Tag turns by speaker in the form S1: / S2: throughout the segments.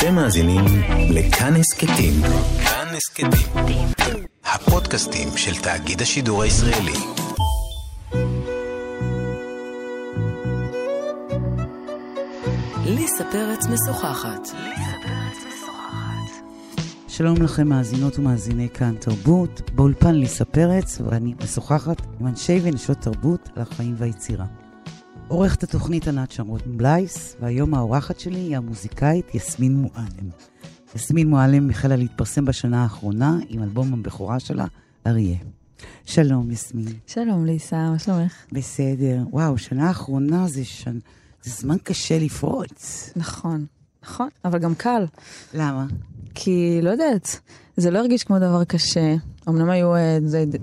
S1: אתם מאזינים לכאן הסכתים. כאן הסכתים. הפודקאסטים של תאגיד השידור הישראלי.
S2: ליסה פרץ משוחחת.
S3: שלום לכם מאזינות ומאזיני כאן תרבות, באולפן ליסה פרץ, ואני משוחחת עם אנשי ונשות תרבות על החיים והיצירה. עורכת התוכנית ענת שרון בלייס, והיום האורחת שלי היא המוזיקאית יסמין מועלם. יסמין מועלם החלה להתפרסם בשנה האחרונה עם אלבום הבכורה שלה, אריה. שלום, יסמין.
S4: שלום, ליסה, מה שלומך?
S3: בסדר. וואו, שנה האחרונה זה, שנ... זה זמן קשה לפרוץ.
S4: נכון, נכון, אבל גם קל.
S3: למה?
S4: כי, לא יודעת, זה לא הרגיש כמו דבר קשה. אמנם היו אה,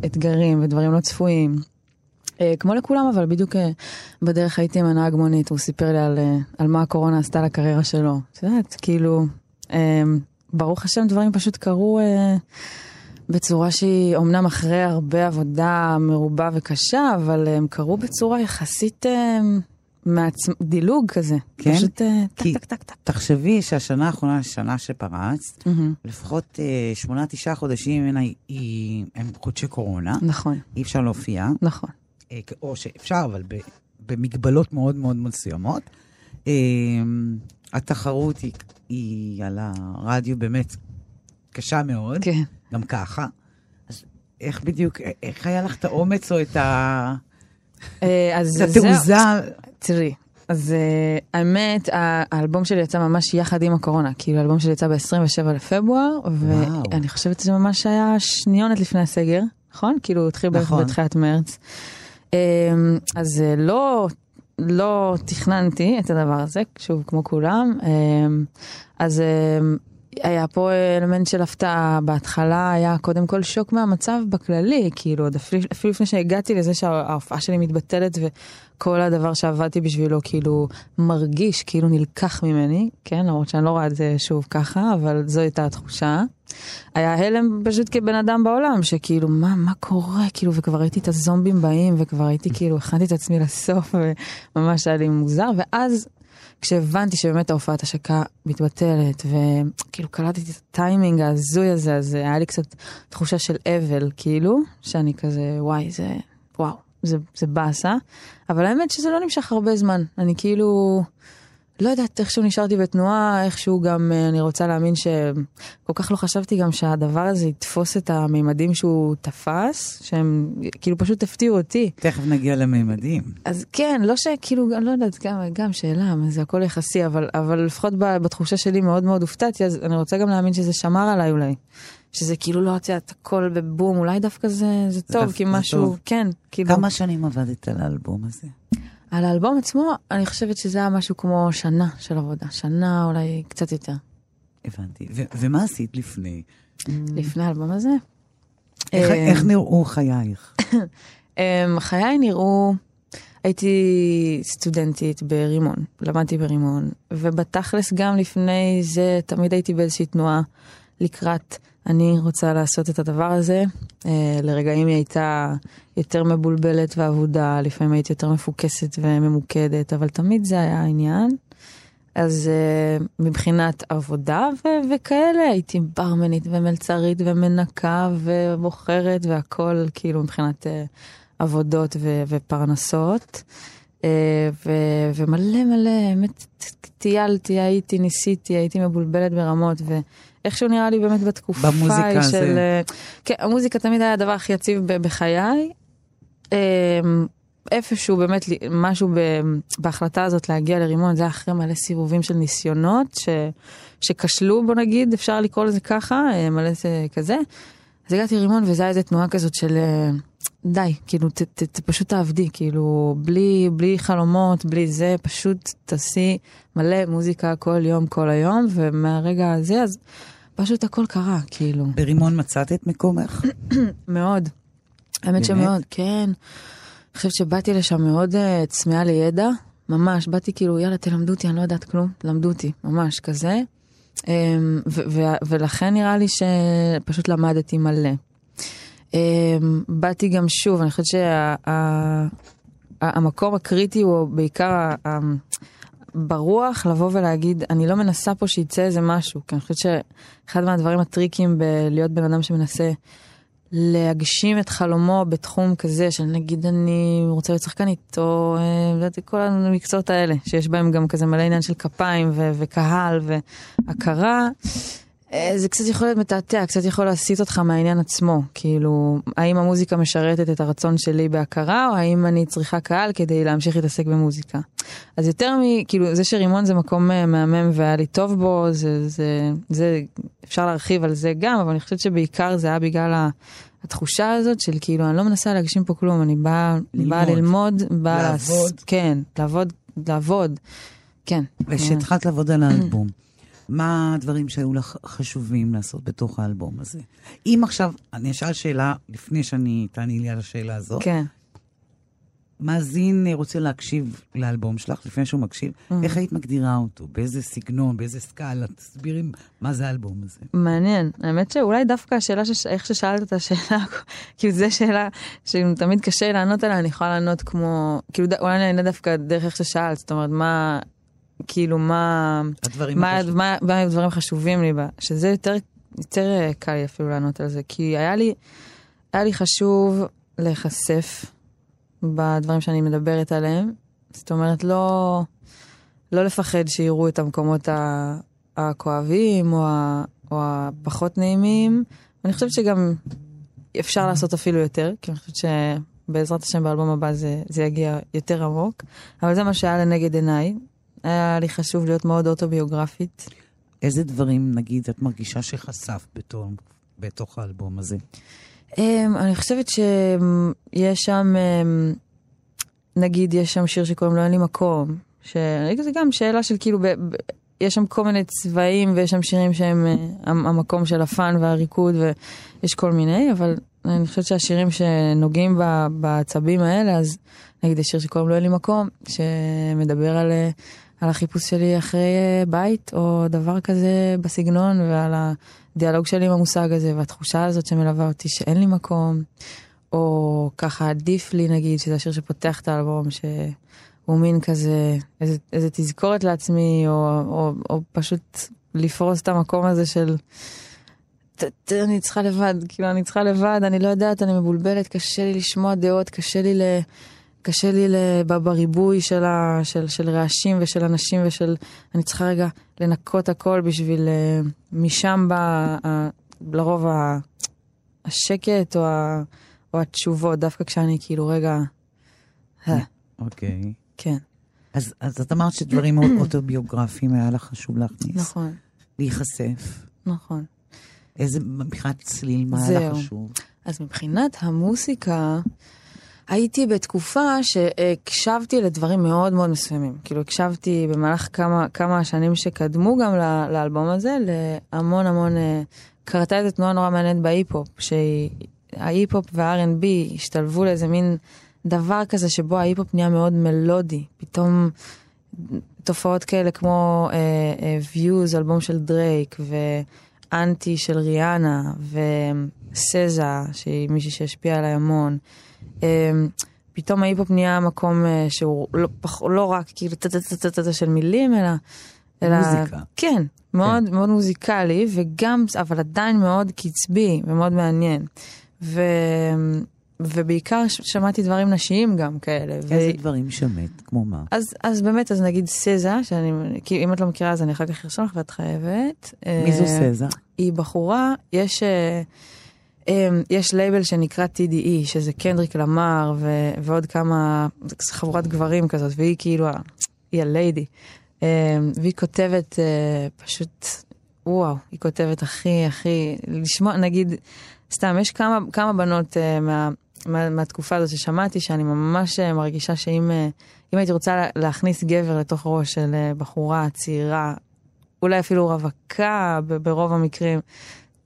S4: אתגרים ודברים לא צפויים. אה, כמו לכולם, אבל בדיוק אה, בדרך הייתי עם הנהג מונית, הוא סיפר לי על, אה, על מה הקורונה עשתה לקריירה שלו. את יודעת, כאילו, ברוך השם, דברים פשוט קרו בצורה שהיא, אמנם אחרי הרבה עבודה מרובה וקשה, אבל הם קרו בצורה יחסית... מעצ... דילוג כזה.
S3: כן?
S4: פשוט
S3: כי
S4: טק, טק, טק, טק.
S3: תחשבי שהשנה האחרונה, שנה שפרצת,
S4: מהמם.
S3: לפחות שמונה, תשעה חודשים ממנה הם חודשי קורונה,
S4: נכון,
S3: אי אפשר להופיע,
S4: נכון.
S3: אה, או שאפשר, אבל במגבלות מאוד מאוד מסוימות. אה, התחרות היא, היא על הרדיו באמת קשה מאוד,
S4: כן.
S3: גם ככה. אז איך בדיוק, איך היה לך את האומץ או את ה-
S4: אה, אז
S3: את
S4: זהו.
S3: התעוזה?
S4: תראי, אז האמת, האלבום שלי יצא ממש יחד עם הקורונה, כאילו האלבום שלי יצא ב-27 לפברואר. ואני חושבת שזה ממש היה שניונת לפני הסגר, נכון? כאילו התחיל
S3: נכון.
S4: בתחילת מרץ. Um, אז uh, לא, לא תכננתי את הדבר הזה, שוב, כמו כולם. Um, אז um, היה פה אלמנט של הפתעה, בהתחלה היה קודם כל שוק מהמצב בכללי, כאילו עוד אפילו, אפילו לפני שהגעתי לזה שההופעה שלי מתבטלת וכל הדבר שעבדתי בשבילו כאילו מרגיש כאילו נלקח ממני, כן, למרות שאני לא רואה את זה שוב ככה, אבל זו הייתה התחושה. היה הלם פשוט כבן אדם בעולם, שכאילו מה, מה קורה, כאילו, וכבר ראיתי את הזומבים באים, וכבר הייתי כאילו, הכנתי את עצמי לסוף, וממש היה לי מוזר, ואז כשהבנתי שבאמת ההופעת השקה מתבטלת, וכאילו קלטתי את הטיימינג ההזוי הזה, אז היה לי קצת תחושה של אבל, כאילו, שאני כזה, וואי, זה, וואו, זה, זה באסה. אבל האמת שזה לא נמשך הרבה זמן. אני כאילו, לא יודעת, איכשהו נשארתי בתנועה, איכשהו גם, אה, אני רוצה להאמין שכל כך לא חשבתי גם שהדבר הזה יתפוס את המימדים שהוא תפס, שהם כאילו פשוט הפתיעו אותי.
S3: תכף נגיע לממדים.
S4: אז כן, לא שכאילו, אני לא יודעת, גם, גם שאלה, זה הכל יחסי, אבל, אבל לפחות בתחושה שלי מאוד מאוד הופתעתי, אז אני רוצה גם להאמין שזה שמר עליי אולי. שזה כאילו לא, את יודעת, הכל בבום, אולי דווקא זה, זה טוב,
S3: דווקא
S4: כי משהו,
S3: טוב.
S4: כן, כאילו.
S3: כמה שנים עבדת על האלבום הזה?
S4: על האלבום עצמו, אני חושבת שזה היה משהו כמו שנה של עבודה, שנה אולי קצת יותר.
S3: הבנתי. ו- ומה עשית לפני?
S4: לפני האלבום הזה.
S3: איך,
S4: אה,
S3: איך נראו חייך?
S4: אמ, חיי נראו, הייתי סטודנטית ברימון, למדתי ברימון, ובתכלס גם לפני זה תמיד הייתי באיזושהי תנועה לקראת, אני רוצה לעשות את הדבר הזה. אה, לרגעים היא הייתה יותר מבולבלת ואבודה, לפעמים הייתי יותר מפוקסת וממוקדת, אבל תמיד זה היה העניין. אז uh, מבחינת עבודה ו- וכאלה, הייתי ברמנית ומלצרית ומנקה ובוחרת והכל, כאילו מבחינת uh, עבודות ו- ופרנסות. Uh, ו- ומלא מלא, האמת, טיילתי, הייתי, ניסיתי, הייתי מבולבלת ברמות, ואיכשהו נראה לי באמת בתקופה
S3: במוזיקה
S4: ההיא
S3: זה-
S4: של... אה, כן, המוזיקה תמיד היה הדבר הכי יציב בחיי. אמ, איפשהו באמת משהו בהחלטה הזאת להגיע לרימון, זה היה אחרי מלא סיבובים של ניסיונות ש, שכשלו בוא נגיד, אפשר לקרוא לזה ככה, אה, מלא זה כזה. אז הגעתי לרימון וזה היה איזה תנועה כזאת של אה, די, כאילו ת, ת, ת, פשוט תעבדי, כאילו בלי, בלי חלומות, בלי זה, פשוט תעשי מלא מוזיקה כל יום, כל היום, ומהרגע הזה אז פשוט הכל קרה, כאילו.
S3: ברימון מצאת את מקומך?
S4: מאוד. האמת? שמאוד, כן. אני חושבת שבאתי לשם מאוד uh, צמאה לידע, ממש, באתי כאילו, יאללה, תלמדו אותי, אני לא יודעת כלום, תלמדו אותי, ממש כזה. Um, ולכן נראה לי שפשוט למדתי מלא. Um, באתי גם שוב, אני חושבת שהמקום הקריטי הוא בעיקר ברוח לבוא ולהגיד, אני לא מנסה פה שיצא איזה משהו, כי אני חושבת שאחד מהדברים הטריקים בלהיות בן אדם שמנסה להגשים את חלומו בתחום כזה, של נגיד אני רוצה להיות שחקנית, או אה, לא כל המקצועות האלה, שיש בהם גם כזה מלא עניין של כפיים ו- וקהל והכרה. אה, זה קצת יכול להיות מתעתע, קצת יכול להסיט אותך מהעניין עצמו. כאילו, האם המוזיקה משרתת את הרצון שלי בהכרה, או האם אני צריכה קהל כדי להמשיך להתעסק במוזיקה. אז יותר מ... כאילו, זה שרימון זה מקום אה, מהמם והיה לי טוב בו, זה, זה, זה, אפשר להרחיב על זה גם, אבל אני חושבת שבעיקר זה היה בגלל. התחושה הזאת של כאילו, אני לא מנסה להגשים פה כלום, אני באה בא ללמוד, באה...
S3: לעבוד.
S4: לעס... כן, לעבוד, לעבוד. כן.
S3: וכשהתחלת לעבוד על האלבום, מה הדברים שהיו לך חשובים לעשות בתוך האלבום הזה? אם עכשיו, אני אשאל שאלה לפני שאני תעני לי על השאלה הזאת.
S4: כן.
S3: מאזין רוצה להקשיב לאלבום שלך, לפני שהוא מקשיב, איך היית מגדירה אותו? באיזה סגנון, באיזה סקאלה? תסבירי מה זה האלבום הזה.
S4: מעניין. האמת שאולי דווקא השאלה, שש... איך ששאלת את השאלה, כאילו זו שאלה שתמיד קשה לענות עליה, אני יכולה לענות כמו, כאילו. אולי אני אענה דווקא דרך איך ששאלת, זאת אומרת, מה, כאילו מה,
S3: הדברים
S4: מה,
S3: החשובים.
S4: מה, מה הדברים חשובים לי, בה, שזה יותר, יותר אה, קל לי אפילו לענות על זה, כי היה לי, היה לי חשוב להיחשף בדברים שאני מדברת עליהם, זאת אומרת, לא, לא לפחד שיראו את המקומות הכואבים או, ה, או הפחות נעימים. אני חושבת שגם אפשר לעשות אפילו יותר, כי אני חושבת שבעזרת השם באלבום הבא זה, זה יגיע יותר עמוק, אבל זה מה שהיה לנגד עיניי. היה לי חשוב להיות מאוד אוטוביוגרפית.
S3: איזה דברים, נגיד, את מרגישה שחשף בתור, בתוך האלבום הזה?
S4: Um, אני חושבת שיש שם, um, נגיד, יש שם שיר שקוראים לו אין לי מקום, שזה גם שאלה של כאילו, ב, ב, יש שם כל מיני צבעים ויש שם שירים שהם uh, המ- המקום של הפאן והריקוד ויש כל מיני, אבל אני חושבת שהשירים שנוגעים בעצבים האלה, אז נגיד יש שיר שקוראים לו אין לי מקום, שמדבר על, uh, על החיפוש שלי אחרי uh, בית או דבר כזה בסגנון ועל הדיאלוג שלי עם המושג הזה והתחושה הזאת שמלווה אותי שאין לי מקום, או ככה עדיף לי נגיד, שזה השיר שפותח את האלבום, שהוא מין כזה, איזה, איזה תזכורת לעצמי, או, או, או פשוט לפרוס את המקום הזה של... "ת- ת- אני צריכה לבד, כאילו אני צריכה לבד, אני לא יודעת, אני מבולבלת, קשה לי לשמוע דעות, קשה לי ל... קשה לי בריבוי של, ה, של, של רעשים ושל אנשים ושל... אני צריכה רגע לנקות הכל בשביל... אה, משם בא ה- לרוב ה, השקט או, ה, או התשובות, דווקא כשאני כאילו רגע... אה,
S3: אוקיי.
S4: כן,
S3: אז, אז את אמרת שדברים אוטוביוגרפיים היה לך חשוב להכניס.
S4: נכון,
S3: להיחשף.
S4: נכון.
S3: איזה, מבחינת צליל, מה היה לך. חשוב?
S4: אז מבחינת המוסיקה, הייתי בתקופה שהקשבתי לדברים מאוד מאוד מסוימים. כאילו הקשבתי במהלך כמה, כמה השנים שקדמו גם לאלבום הזה, להמון המון, אה, קרתה איזה תנועה נורא מעניינת בהיפ-הופ, שההיפ-הופ וה-R&B השתלבו לאיזה מין דבר כזה שבו ההיפ-הופ נהיה מאוד מלודי. פתאום תופעות כאלה כמו אה, אה, Views, אלבום של דרייק, ואנטי של ריאנה, ו SZA, שהיא מישהי שהשפיעה עליי המון. אה, פתאום ההיפ-הופ נהיה מקום אה, שהוא לא, פח, לא רק כאילו טה-טה-טה-טה של מילים, אלא... אלא
S3: מוזיקה.
S4: כן, מאוד, מאוד מוזיקלי, וגם, אבל עדיין מאוד קצבי ומאוד מעניין. ו... ובעיקר שמעתי דברים נשיים גם כאלה. ו-
S3: איזה דברים שמעת? כמו מה?
S4: אז, אז באמת, אז נגיד סזה, שאני, כי אם את לא מכירה אז אני אחר כך ארשום לך ואת חייבת.
S3: מי זו
S4: אה,
S3: סזה?
S4: היא בחורה, יש, אה, יש לייבל שנקרא TDE, שזה קנדריק למר ו, ועוד כמה, חבורת גברים כזאת, והיא כאילו, היא הליידי. אה, והיא כותבת אה, פשוט, וואו, היא כותבת הכי, הכי, לשמוע, נגיד, סתם, יש כמה, כמה בנות אה, מה, מה, מהתקופה הזאת ששמעתי, שאני ממש אה, מרגישה שאם אם הייתי רוצה לה- להכניס גבר לתוך ראש של בחורה צעירה, אולי אפילו רווקה ברוב המקרים,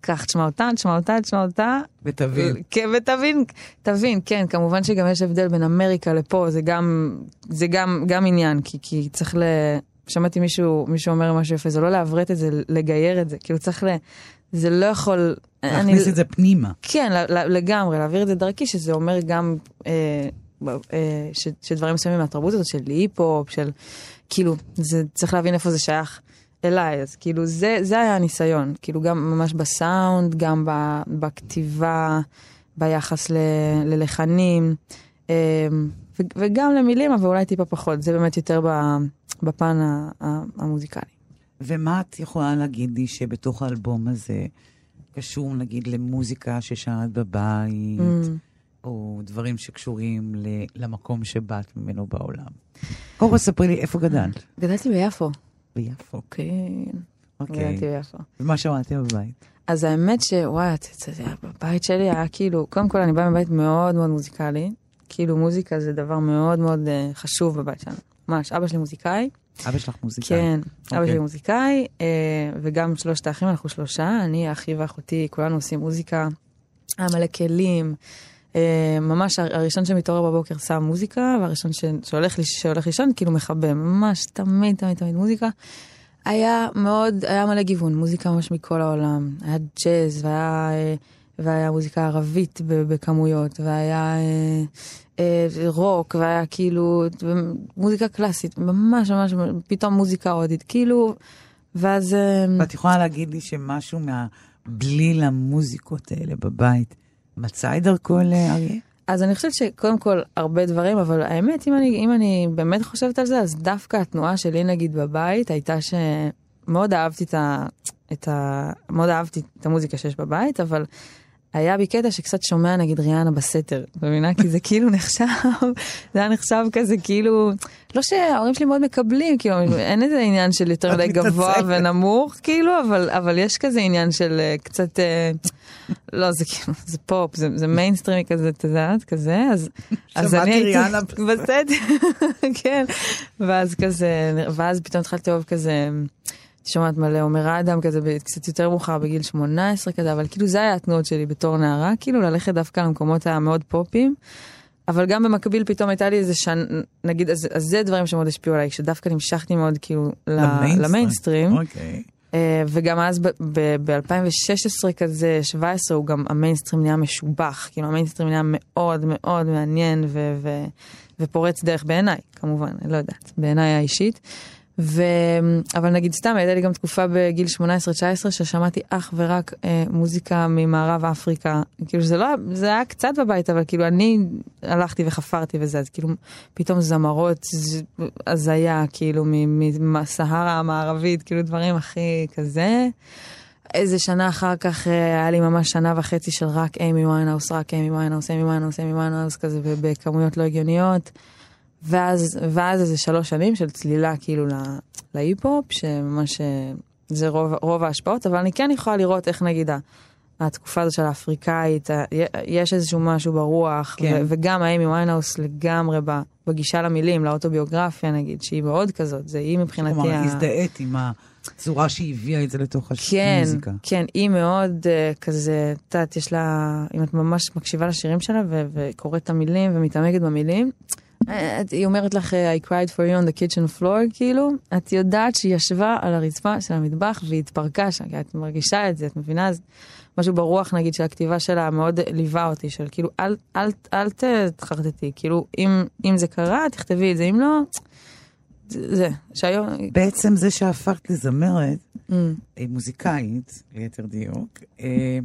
S4: קח, תשמע אותה, תשמע אותה, תשמע אותה.
S3: ותבין.
S4: כן, ותבין, תבין, כן, כמובן שגם יש הבדל בין אמריקה לפה, זה גם, זה גם, גם עניין, כי, כי צריך ל... שמעתי מישהו, מישהו אומר משהו יפה, זה לא לעברת את זה, לגייר את זה, כאילו צריך ל... זה לא יכול...
S3: להכניס את זה פנימה.
S4: כן, לגמרי, להעביר את זה דרכי, שזה אומר גם אה, אה, ש, שדברים מסוימים מהתרבות הזאת של היפ-הופ, של כאילו, זה, צריך להבין איפה זה שייך אליי, אז כאילו זה, זה היה הניסיון, כאילו גם ממש בסאונד, גם ב, בכתיבה, ביחס ל, ללחנים, אמ, ו, וגם למילים, אבל אולי טיפה פחות, זה באמת יותר בפן המוזיקלי.
S3: ומה את יכולה להגיד לי שבתוך האלבום הזה קשור נגיד למוזיקה ששרת בבית, mm. או דברים שקשורים למקום שבאת ממנו בעולם? קודם כל ספרי לי איפה גדלת.
S4: גדלתי ביפו.
S3: ביפו.
S4: כן.
S3: אוקיי.
S4: גדלתי ביפו.
S3: ומה שמעתי בבית?
S4: אז האמת שוואי, בבית שלי היה כאילו, קודם כל אני באה מבית מאוד מאוד מוזיקלי. כאילו מוזיקה זה דבר מאוד מאוד uh, חשוב בבית שלנו. ממש, אבא שלי מוזיקאי.
S3: אבא שלך מוזיקאי?
S4: כן, okay. אבא שלי מוזיקאי, uh, וגם שלושת האחים, אנחנו שלושה, אני, אחי ואחותי, כולנו עושים מוזיקה. היה מלא כלים. Uh, ממש הראשון שמתעורר בבוקר שם מוזיקה, והראשון. שהולך, שהולך לישון כאילו מכבה, ממש תמיד תמיד תמיד מוזיקה. היה מאוד, היה מלא גיוון, מוזיקה ממש מכל העולם. היה ג'אז, והיה, והיה מוזיקה ערבית בכמויות, והיה אה, אה, רוק, והיה כאילו מוזיקה קלאסית, ממש ממש, פתאום מוזיקה הודית, כאילו, ואז... אה,
S3: ואת יכולה להגיד לי שמשהו מהבליל המוזיקות האלה בבית מצא את דרכו לאריה?
S4: אז אני חושבת שקודם כל הרבה דברים, אבל האמת, אם אני, אם אני באמת חושבת על זה, אז דווקא התנועה שלי נגיד בבית הייתה שמאוד אהבתי את ה... את ה... מאוד אהבתי את המוזיקה שיש בבית, אבל היה בי קטע שקצת שומע נגיד ריאנה בסתר, את מבינה? כי זה כאילו נחשב, זה היה נחשב כזה כאילו, לא שההורים שלי מאוד מקבלים, כאילו אין איזה עניין של יותר מדי גבוה ונמוך, כאילו, אבל, אבל יש כזה עניין של אה, קצת, אה, לא, זה כאילו, זה פופ, זה, זה מיינסטרימי כזה, את יודעת, כזה, אז, אז אני הייתי בסתר, כן, ואז כזה, ואז פתאום התחלתי לאהוב כזה, שומעת מלא עומר אדם כזה קצת יותר מאוחר בגיל 18 כזה, אבל כאילו זה היה התנועות שלי בתור נערה, כאילו ללכת דווקא למקומות המאוד פופים. אבל גם במקביל פתאום הייתה לי איזה שן, נגיד, אז, אז זה דברים שמאוד השפיעו עליי, שדווקא נמשכתי מאוד כאילו למיינסטרים.
S3: אוקיי.
S4: Uh, וגם אז ב-2016 כזה, 17, הוא גם, המיינסטרים נהיה משובח, כאילו המיינסטרים נהיה מאוד מאוד מעניין ו- ו- ופורץ דרך בעיניי, כמובן, אני לא יודעת, בעיניי האישית. ו... אבל נגיד סתם, הייתה לי גם תקופה בגיל 18-19 ששמעתי אך ורק אה, מוזיקה ממערב אפריקה. כאילו זה לא, זה היה קצת בבית, אבל כאילו אני הלכתי וחפרתי וזה, אז כאילו פתאום זמרות, הזיה, כאילו מסהרה המערבית, כאילו דברים הכי כזה. איזה שנה אחר כך אה, היה לי ממש שנה וחצי של רק אימי ויינהאוס, רק אימי ויינהאוס, אימי ויינהאוס, אימי ויינהאוס, כזה, ובכמויות לא הגיוניות. ואז, ואז איזה שלוש שנים של צלילה כאילו להיפ-הופ, שממש אה, זה רוב, רוב ההשפעות, אבל אני כן יכולה לראות איך נגיד התקופה הזאת של האפריקאית, יש איזשהו משהו ברוח, כן. וגם האמי ויינהאוס לגמרי בגישה למילים, לאוטוביוגרפיה נגיד, שהיא מאוד כזאת, זה היא מבחינתי...
S3: כלומר, ה... הזדהית עם הצורה שהיא הביאה את זה לתוך
S4: כן,
S3: המוזיקה.
S4: כן, היא מאוד uh, כזה, את יודעת, יש לה, אם את ממש מקשיבה לשירים שלה וקוראת את המילים ומתעמקת במילים, היא אומרת לך, I cried for you on the kitchen floor, כאילו, את יודעת שהיא ישבה על הרצפה של המטבח והיא התפרקה שם, כי את מרגישה את זה, את מבינה? אז משהו ברוח, נגיד, של הכתיבה שלה מאוד ליווה אותי, של כאילו, אל, אל, אל תחרטטי, כאילו, אם, אם זה קרה, תכתבי את זה, אם לא, זה, שהיום...
S3: בעצם זה שהפכת לזמרת, mm. מוזיקאית, ליתר דיוק, אה,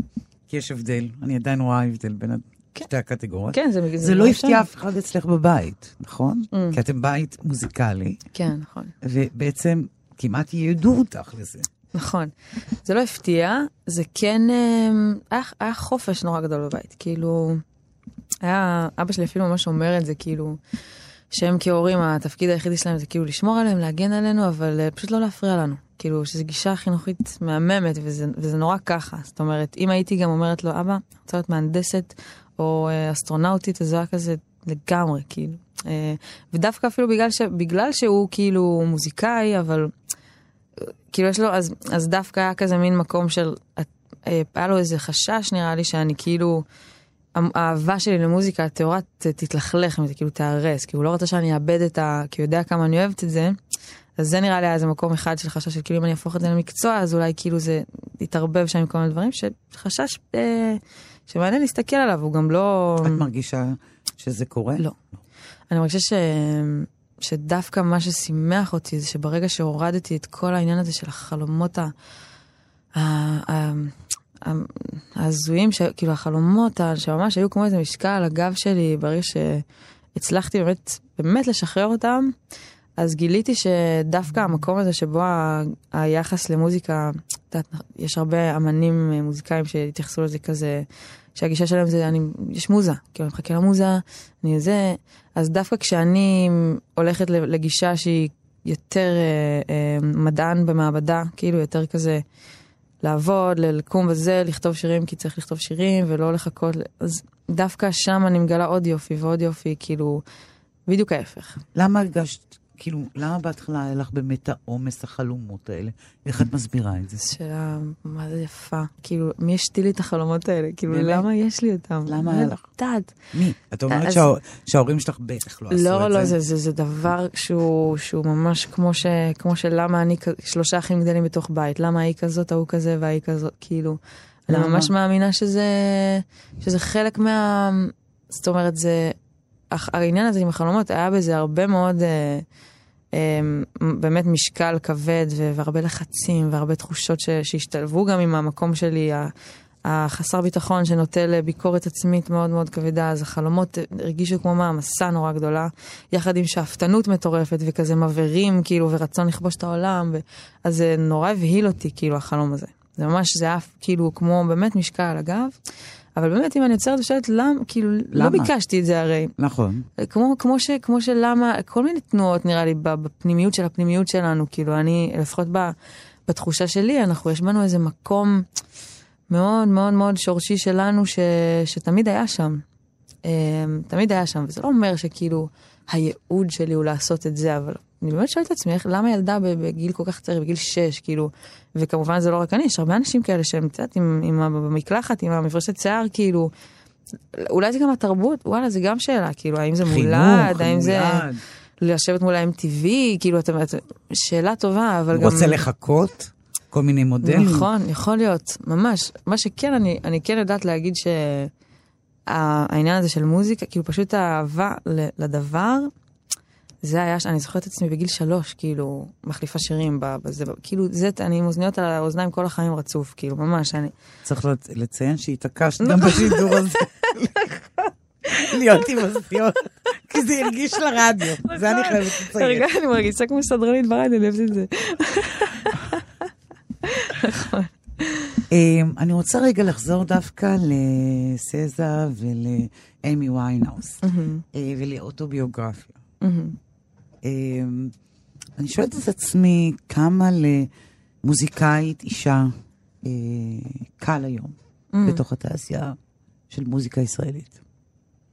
S3: כי יש הבדל, אני עדיין רואה הבדל בין כן. שתי הקטגוריות.
S4: כן, זה...
S3: זה, זה לא הפתיע אף אחד אצלך בבית, נכון? Mm. כי אתם בית מוזיקלי.
S4: כן, נכון.
S3: ובעצם כמעט ייעדו אותך לזה.
S4: נכון. זה לא הפתיע, זה כן... אמ, היה, היה חופש נורא גדול בבית. כאילו, היה... אבא שלי אפילו ממש אומר את זה, כאילו... שהם כהורים, התפקיד היחידי שלהם זה כאילו לשמור עליהם, להגן עלינו, אבל uh, פשוט לא להפריע לנו. כאילו, שזו גישה חינוכית מהממת, וזה, וזה נורא ככה. זאת אומרת, אם הייתי גם אומרת לו, אבא, רוצה להיות מהנדסת או אה, אסטרונאוטית, אז זה היה כזה לגמרי, כאילו. אה, ודווקא אפילו בגלל, ש, בגלל שהוא כאילו מוזיקאי, אבל כאילו יש לו, אז, אז דווקא היה כזה מין מקום של, אה, היה לו איזה חשש נראה לי שאני כאילו, האהבה שלי למוזיקה הטהורה תתלכלך כאילו תהרס, כי הוא לא רצה שאני אאבד את ה... כי הוא יודע כמה אני אוהבת את זה. אז זה נראה לי היה איזה מקום אחד של חשש של כאילו אם אני אהפוך את זה למקצוע, אז אולי כאילו זה יתערבב שם עם כל מיני דברים, שחשש אה, שמעניין להסתכל עליו, הוא גם לא...
S3: את מרגישה שזה קורה?
S4: לא. אני מרגישה ש... שדווקא מה ששימח אותי זה שברגע שהורדתי את כל העניין הזה של החלומות ה... ההזויים, ש- כאילו החלומות שממש היו כמו איזה משקל על הגב שלי, ברגע שהצלחתי באמת, באמת לשחרר אותם, אז גיליתי שדווקא המקום הזה שבו ה- היחס למוזיקה, יודעת, יש הרבה אמנים אה, מוזיקאים שהתייחסו לזה כזה, שהגישה שלהם זה, אני, יש מוזה, כאילו אני מחכה למוזה, אני זה, אז דווקא כשאני הולכת לגישה שהיא יותר אה, אה, מדען במעבדה, כאילו יותר כזה לעבוד, לקום וזה, לכתוב שירים כי צריך לכתוב שירים ולא לחכות, אז דווקא שם אני מגלה עוד יופי ועוד יופי, כאילו, בדיוק ההפך.
S3: למה הרגשת, כאילו, למה בהתחלה היה לך באמת העומס החלומות האלה? איך את מסבירה את זה?
S4: שאלה, מה זה יפה, כאילו, מי השתיל לי את החלומות האלה? כאילו,
S3: באמת?
S4: למה יש לי אותם?
S3: למה
S4: אני
S3: היה
S4: לא
S3: לך?
S4: יודעת.
S3: מי? את אומרת
S4: אז-
S3: שההור- שההורים שלך בטח לא עשו את זה.
S4: לא, לא, זה, זה, זה דבר שהוא, שהוא ממש כמו, ש, כמו שלמה אני, שלושה אחים גדלים בתוך בית, למה היא כזאת, ההוא כזה והיא כזאת, כאילו. אני? ממש מאמינה שזה, שזה חלק מה... זאת אומרת, זה... העניין הזה עם החלומות, היה בזה הרבה מאוד... אה, אה, באמת משקל כבד והרבה לחצים והרבה תחושות ש- שהשתלבו גם עם המקום שלי, החסר ביטחון שנוטה לביקורת עצמית מאוד מאוד כבדה, אז החלומות הרגישו כמו מעמסה נורא גדולה, יחד עם שאפתנות מטורפת וכזה מבערים, כאילו, ורצון לכבוש את העולם, ו... אז זה נורא הבהיל אותי, כאילו, החלום הזה. זה ממש, זה היה כאילו כמו באמת משקל על הגב. אבל באמת, אם אני עוצרת ושואלת למה, כאילו, לא
S3: למה?
S4: ביקשתי את זה הרי.
S3: נכון.
S4: כמו, כמו, ש, כמו שלמה, כל מיני תנועות נראה לי בפנימיות של הפנימיות שלנו, כאילו אני, לפחות ב, בתחושה שלי, אנחנו, יש בנו איזה מקום מאוד מאוד מאוד שורשי שלנו, ש, שתמיד היה שם. אמ, תמיד היה שם, וזה לא אומר שכאילו הייעוד שלי הוא לעשות את זה, אבל אני באמת שואלת את עצמי, איך, למה ילדה בגיל כל כך צעיר, בגיל 6, כאילו, וכמובן זה לא רק אני, יש הרבה אנשים כאלה שהם, יודעת, עם, עם, ה- במקלחת, עם המפרשת שיער, כאילו, אולי זה גם התרבות, וואלה, זה גם שאלה, כאילו, האם זה מולד,
S3: חינוך,
S4: האם זה
S3: מולד.
S4: לשבת מול ה-MTV, כאילו, אתה, שאלה טובה, אבל גם...
S3: רוצה לחכות? כל מיני מודלים?
S4: נכון, יכול להיות, ממש. מה שכן, אני, אני כן יודעת להגיד שהעניין הזה של מוזיקה, כאילו פשוט האהבה לדבר, זה היה, אני זוכרת את עצמי בגיל שלוש, כאילו, מחליפה שירים, בזה, כאילו, זה, אני עם אוזניות על האוזניים כל החיים רצוף, כאילו, ממש, אני...
S3: צריך לצ- לציין שהתעקשת גם בשידור הזה. להיות עם אוזניות, כי זה הרגיש לרדיו. זה אני חייבת לציין.
S4: רגע, אני מרגישה כמו סדרנית ברדיו, אני אוהבת את זה.
S3: אמ, אני רוצה רגע לחזור דווקא לסזה ולאמי ויינהאוס, אה, ולאוטוביוגרפיה. אמ, אני שואלת את עצמי כמה למוזיקאית אישה אה, קל היום בתוך התעשייה של מוזיקה ישראלית.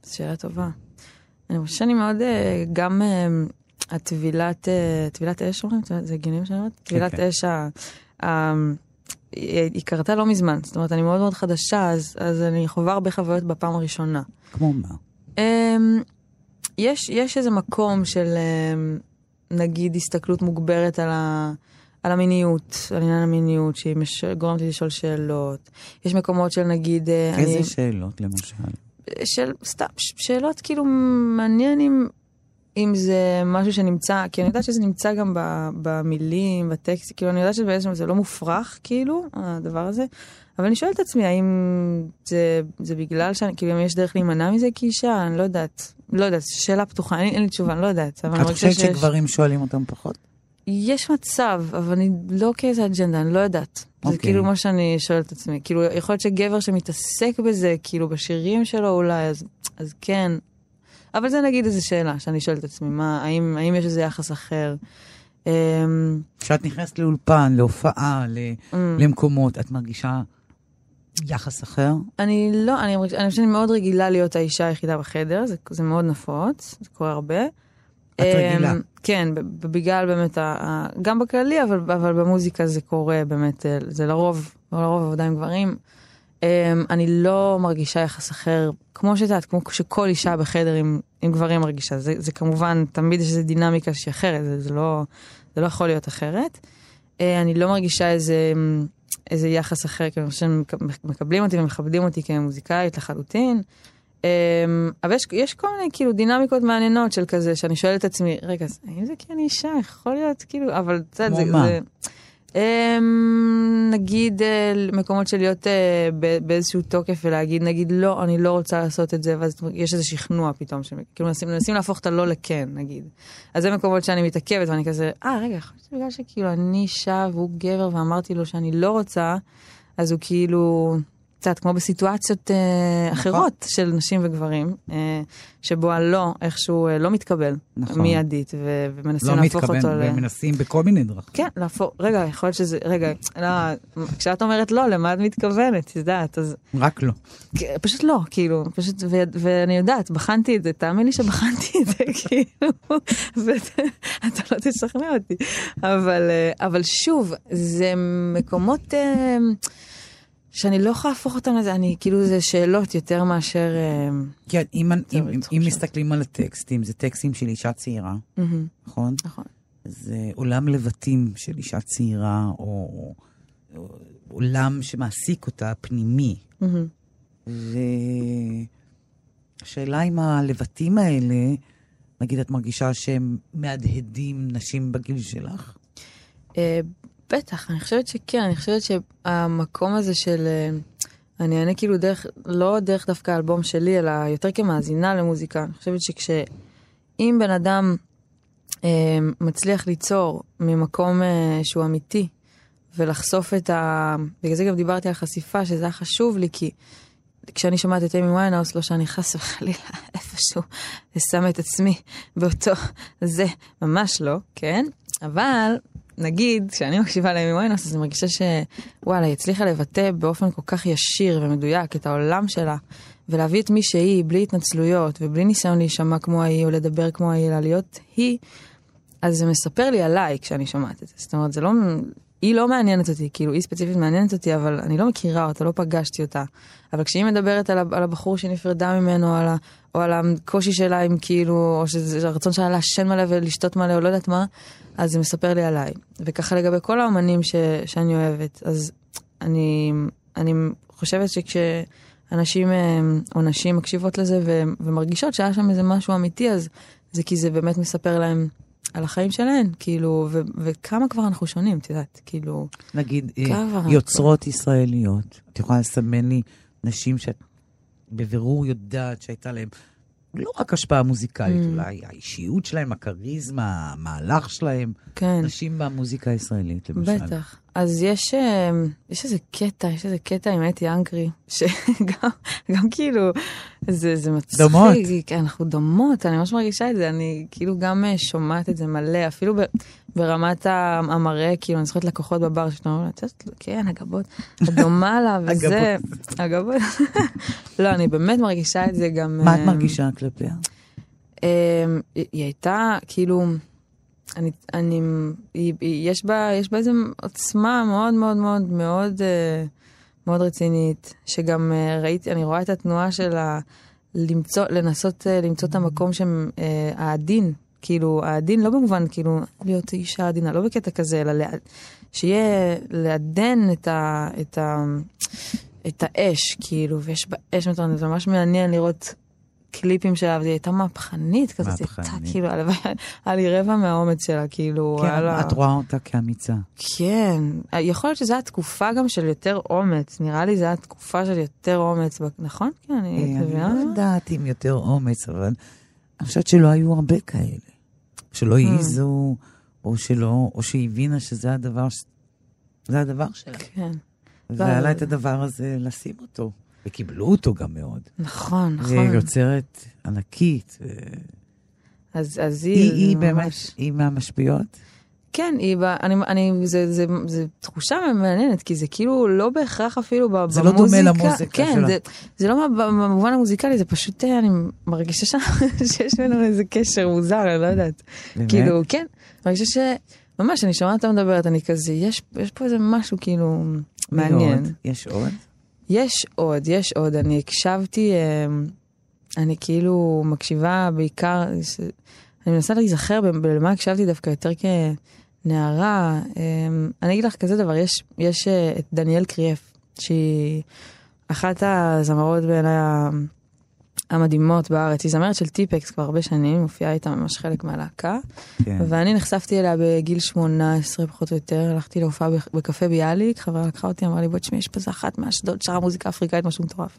S4: שאלה טובה. אני חושבת שאני מאוד, אה, גם אה, הטבילת, אה, טבילת אש אומרים? זה הגיוני מה שאני אומרת? טבילת
S3: כן.
S4: אש, ה- היא היא קרתה לא מזמן, זאת אומרת, אני מאוד מאוד חדשה, אז, אז אני חווה הרבה חוויות בפעם הראשונה.
S3: כמו מה?
S4: יש, יש איזה מקום של אמ, נגיד הסתכלות מוגברת על, ה, על המיניות, על עניין המיניות, שהיא מש, גורמת לי לשאול שאלות. יש מקומות של נגיד... אה, אני,
S3: איזה שאלות, למשל?
S4: של סתם, שאלות כאילו מעניין אם, אם זה משהו שנמצא, כי אני יודעת שזה נמצא גם ב, במילים, בטקסט, כאילו אני יודעת שבעצם זה לא מופרך, כאילו, הדבר הזה, אבל אני שואלת את עצמי, האם זה, זה בגלל שאני, כאילו, אם יש דרך להימנע מזה כאישה, אני לא יודעת, לא יודעת, שאלה פתוחה, אין, אין לי תשובה, אני לא יודעת,
S3: את חושבת
S4: שיש...
S3: שגברים שואלים אותם פחות?
S4: יש מצב, אבל אני לא כאיזה אג'נדה, אני לא יודעת. זה
S3: אוקיי.
S4: כאילו מה שאני שואלת את עצמי. כאילו, יכול להיות שגבר שמתעסק בזה, כאילו, בשירים שלו אולי, אז, אז כן. אבל זה נגיד איזו שאלה שאני שואלת את עצמי, מה, האם, האם יש איזה יחס אחר? אמ,
S3: כשאת נכנסת לאולפן, להופעה, ל-
S4: אמ,
S3: למקומות, את מרגישה יחס אחר?
S4: אני לא, אני חושבת שאני מאוד רגילה להיות האישה היחידה בחדר, זה, זה מאוד נפוץ, זה קורה הרבה.
S3: את רגילה.
S4: אמ, כן, בגלל באמת, גם בכללי, אבל, אבל במוזיקה זה קורה באמת, אה, זה לרוב, לרוב עבודה עם גברים. אמ, אני לא מרגישה יחס אחר, כמו שאת יודעת, כמו שכל אישה בחדר עם, עם גברים מרגישה. זה, זה כמובן, תמיד יש איזו דינמיקה שהיא אחרת, זה, זה, לא, זה לא יכול להיות אחרת. אה, אני לא מרגישה איזה, איזה יחס אחר, כי אני חושבת שהם מקבלים אותי ומכבדים אותי כמוזיקאית לחלוטין. אמ, אבל יש, יש כל מיני כאילו דינמיקות מעניינות של כזה, שאני שואלת את עצמי, רגע, האם זה כי אני אישה? יכול להיות, כאילו, אבל
S3: כמו
S4: זה...
S3: מה?
S4: זה נגיד אה, מקומות של להיות אה, באיזשהו תוקף ולהגיד, נגיד, לא, אני לא רוצה לעשות את זה, ואז יש איזה שכנוע פתאום, כאילו מנסים, מנסים להפוך את הלא לכן, נגיד. אז זה מקומות שאני מתעכבת ואני כזה, אה, רגע, להיות שבגלל שכאילו אני אישה והוא גבר ואמרתי לו שאני לא רוצה, אז הוא כאילו, קצת כמו בסיטואציות אה, אחרות של נשים וגברים, אה, שבו הלא איכשהו אה, לא מתקבל
S3: נכון.
S4: מיידית, ו- ומנסים
S3: לא
S4: להפוך
S3: מתכוון,
S4: אותו ל...
S3: ומנסים בכל מיני דרכים.
S4: כן, להפוך, רגע, יכול להיות שזה, רגע, לא, כשאת אומרת לא, למה את מתכוונת, את יודעת, אז
S3: רק לא.
S4: פשוט לא, כאילו, פשוט, ו, ואני יודעת, בחנתי את זה, תאמין לי שבחנתי את זה, כאילו, ואתה לא תשכנע אותי. אבל, אה, אבל שוב, זה מקומות אה, שאני לא יכולה להפוך אותם לזה, אני, כאילו, זה שאלות יותר מאשר... אה,
S3: כן, אם, אם, אם, אם. מסתכלים על הטקסטים, זה טקסטים של אישה צעירה,
S4: מהמם,
S3: נכון?
S4: נכון.
S3: זה עולם לבטים של אישה צעירה, או, או עולם שמעסיק אותה, פנימי.
S4: מהמם.
S3: והשאלה אם הלבטים האלה, נגיד את מרגישה שהם מהדהדים נשים בגיל שלך?
S4: בטח, אני חושבת שכן, אני חושבת שהמקום הזה של... אה, אני אענה כאילו דרך, לא דרך דווקא האלבום שלי, אלא יותר כמאזינה למוזיקה. אני חושבת שכשאם בן אדם אה, מצליח ליצור ממקום אה, שהוא אמיתי, ולחשוף את ה... בגלל זה גם דיברתי על חשיפה, שזה היה חשוב לי, כי כשאני שומעת את אמי ויינהאוס, לא שאני חס וחלילה איפשהו שמה את עצמי באותו זה, ממש לא, כן? אבל נגיד, כשאני מקשיבה לאמי ויינהאוס, אז אני מרגישה שוואלה, היא הצליחה לבטא באופן כל כך ישיר ומדויק את העולם שלה, ולהביא את מי שהיא, בלי התנצלויות, ובלי ניסיון להישמע כמו ההיא, או לדבר כמו ההיא, אלא להיות היא, אז זה מספר לי עליי כשאני שומעת את זה. זאת אומרת, זה לא... היא לא מעניינת אותי, כאילו, היא ספציפית מעניינת אותי, אבל אני לא מכירה אותה, לא פגשתי אותה. אבל כשהיא מדברת על, על הבחור שנפרדה ממנו, על ה, או על הקושי שלה עם כאילו, או שזה הרצון שלה לעשן מלא ולשתות מלא, או לא יודעת מה, אז זה מספר לי עליי. וככה לגבי כל האומנים ש, שאני אוהבת, אז אני, אני חושבת שכשאנשים אה, או נשים מקשיבות לזה ו, ומרגישות שהיה שם איזה משהו אמיתי, אז זה כי זה באמת מספר להם על החיים שלהן, כאילו, ו- וכמה כבר אנחנו שונים, את יודעת, כאילו,
S3: נגיד, אה,
S4: כמה?
S3: יוצרות ישראליות. את יכולה לסמן לי נשים שאת בבירור יודעת שהייתה להן לא רק השפעה מוזיקלית,
S4: Mm.
S3: אולי האישיות שלהם, הכריזמה, המהלך שלהם.
S4: כן,
S3: נשים במוזיקה הישראלית, למשל.
S4: בטח. אז יש, אה, יש איזה קטע, יש איזה קטע עם אתי אנקרי, שגם גם כאילו, זה, זה מצחיק.
S3: דומות.
S4: כן, אנחנו דומות, אני ממש מרגישה את זה, אני כאילו גם אה, שומעת את זה מלא, אפילו ב, ברמת המראה, כאילו, אני זוכרת לקוחות בבר, שאתה אומר, את יודעת, כן, הגבות, את דומה לה, וזה, הגבות. לא, אני באמת מרגישה את זה גם...
S3: מה את
S4: אה,
S3: מרגישה כלפיה?
S4: אמ, היא הייתה, כאילו, אני, אני, היא, יש בה, יש בה איזו עוצמה מאוד מאוד מאוד מאוד אה, מאוד רצינית, שגם אה, ראיתי, אני רואה את התנועה שלה למצוא, לנסות אה, למצוא את המקום שם, אה, העדין, כאילו, העדין לא במובן, כאילו, להיות אישה עדינה, לא בקטע כזה, אלא לה, שיהיה לעדן את ה... את ה את האש, כאילו, ויש בה אש מטורנית, זה ממש מעניין לראות קליפים שלה, והיא הייתה מהפכנית כזאת, היא הייתה. כאילו, הלוואי, היה לי רבע מהאומץ שלה, כאילו,
S3: כן,
S4: לה...
S3: את רואה אותה כאמיצה.
S4: כן, יכול להיות שזו התקופה גם של יותר אומץ, נראה לי זו התקופה של יותר אומץ, נכון? כן, אני
S3: אה, אני. לא יודעת אם יותר אומץ, אבל אני חושבת שלא היו הרבה כאלה. שלא העזו, או שלא, או שהיא הבינה שזה הדבר, זה הדבר שלה.
S4: כן,
S3: והיה לה
S4: אבל-
S3: את הדבר הזה לשים אותו. וקיבלו אותו גם מאוד.
S4: נכון, נכון.
S3: והיא יוצרת ענקית.
S4: אז אז
S3: היא,
S4: היא,
S3: היא
S4: ממש-
S3: באמת, היא מהמשפיעות.
S4: כן, היא, ב- אני, אני, זה, זה, זה תחושה מעניינת, כי זה כאילו לא בהכרח אפילו ב-
S3: זה לא דומה
S4: במוזיקה.
S3: למוזיקה
S4: כן,
S3: שלה.
S4: זה, זה לא במובן המוזיקלי, זה פשוט, אה, אני מרגישה ש... שיש בינינו איזה קשר מוזר, אני לא יודעת.
S3: באמת?
S4: כאילו, כן, מרגישה ש... ממש, אני שומעת אותה מדברת, אני כזה, יש, יש פה איזה משהו כאילו מעניין.
S3: עוד? יש עוד?
S4: יש עוד, יש עוד. אני הקשבתי, אה, אני כאילו מקשיבה בעיקר, אני מנסה להיזכר ב- למה הקשבתי דווקא יותר כנערה. אה, אני אגיד לך כזה דבר, יש, יש אה, את דניאל קריאף, שהיא אחת הזמרות בעיניי
S5: המדהימות בארץ. היא זמרת של טיפקס כבר הרבה שנים, מופיעה איתה ממש חלק מהלהקה.
S3: כן.
S5: ואני נחשפתי אליה בגיל 18 פחות או יותר, הלכתי להופעה בק- בקפה ביאליק, חברה לקחה אותי, אמרה לי בואי תשמעי, יש פה איזה אחת מאשדוד, שרה מוזיקה אפריקאית, משהו מטורף.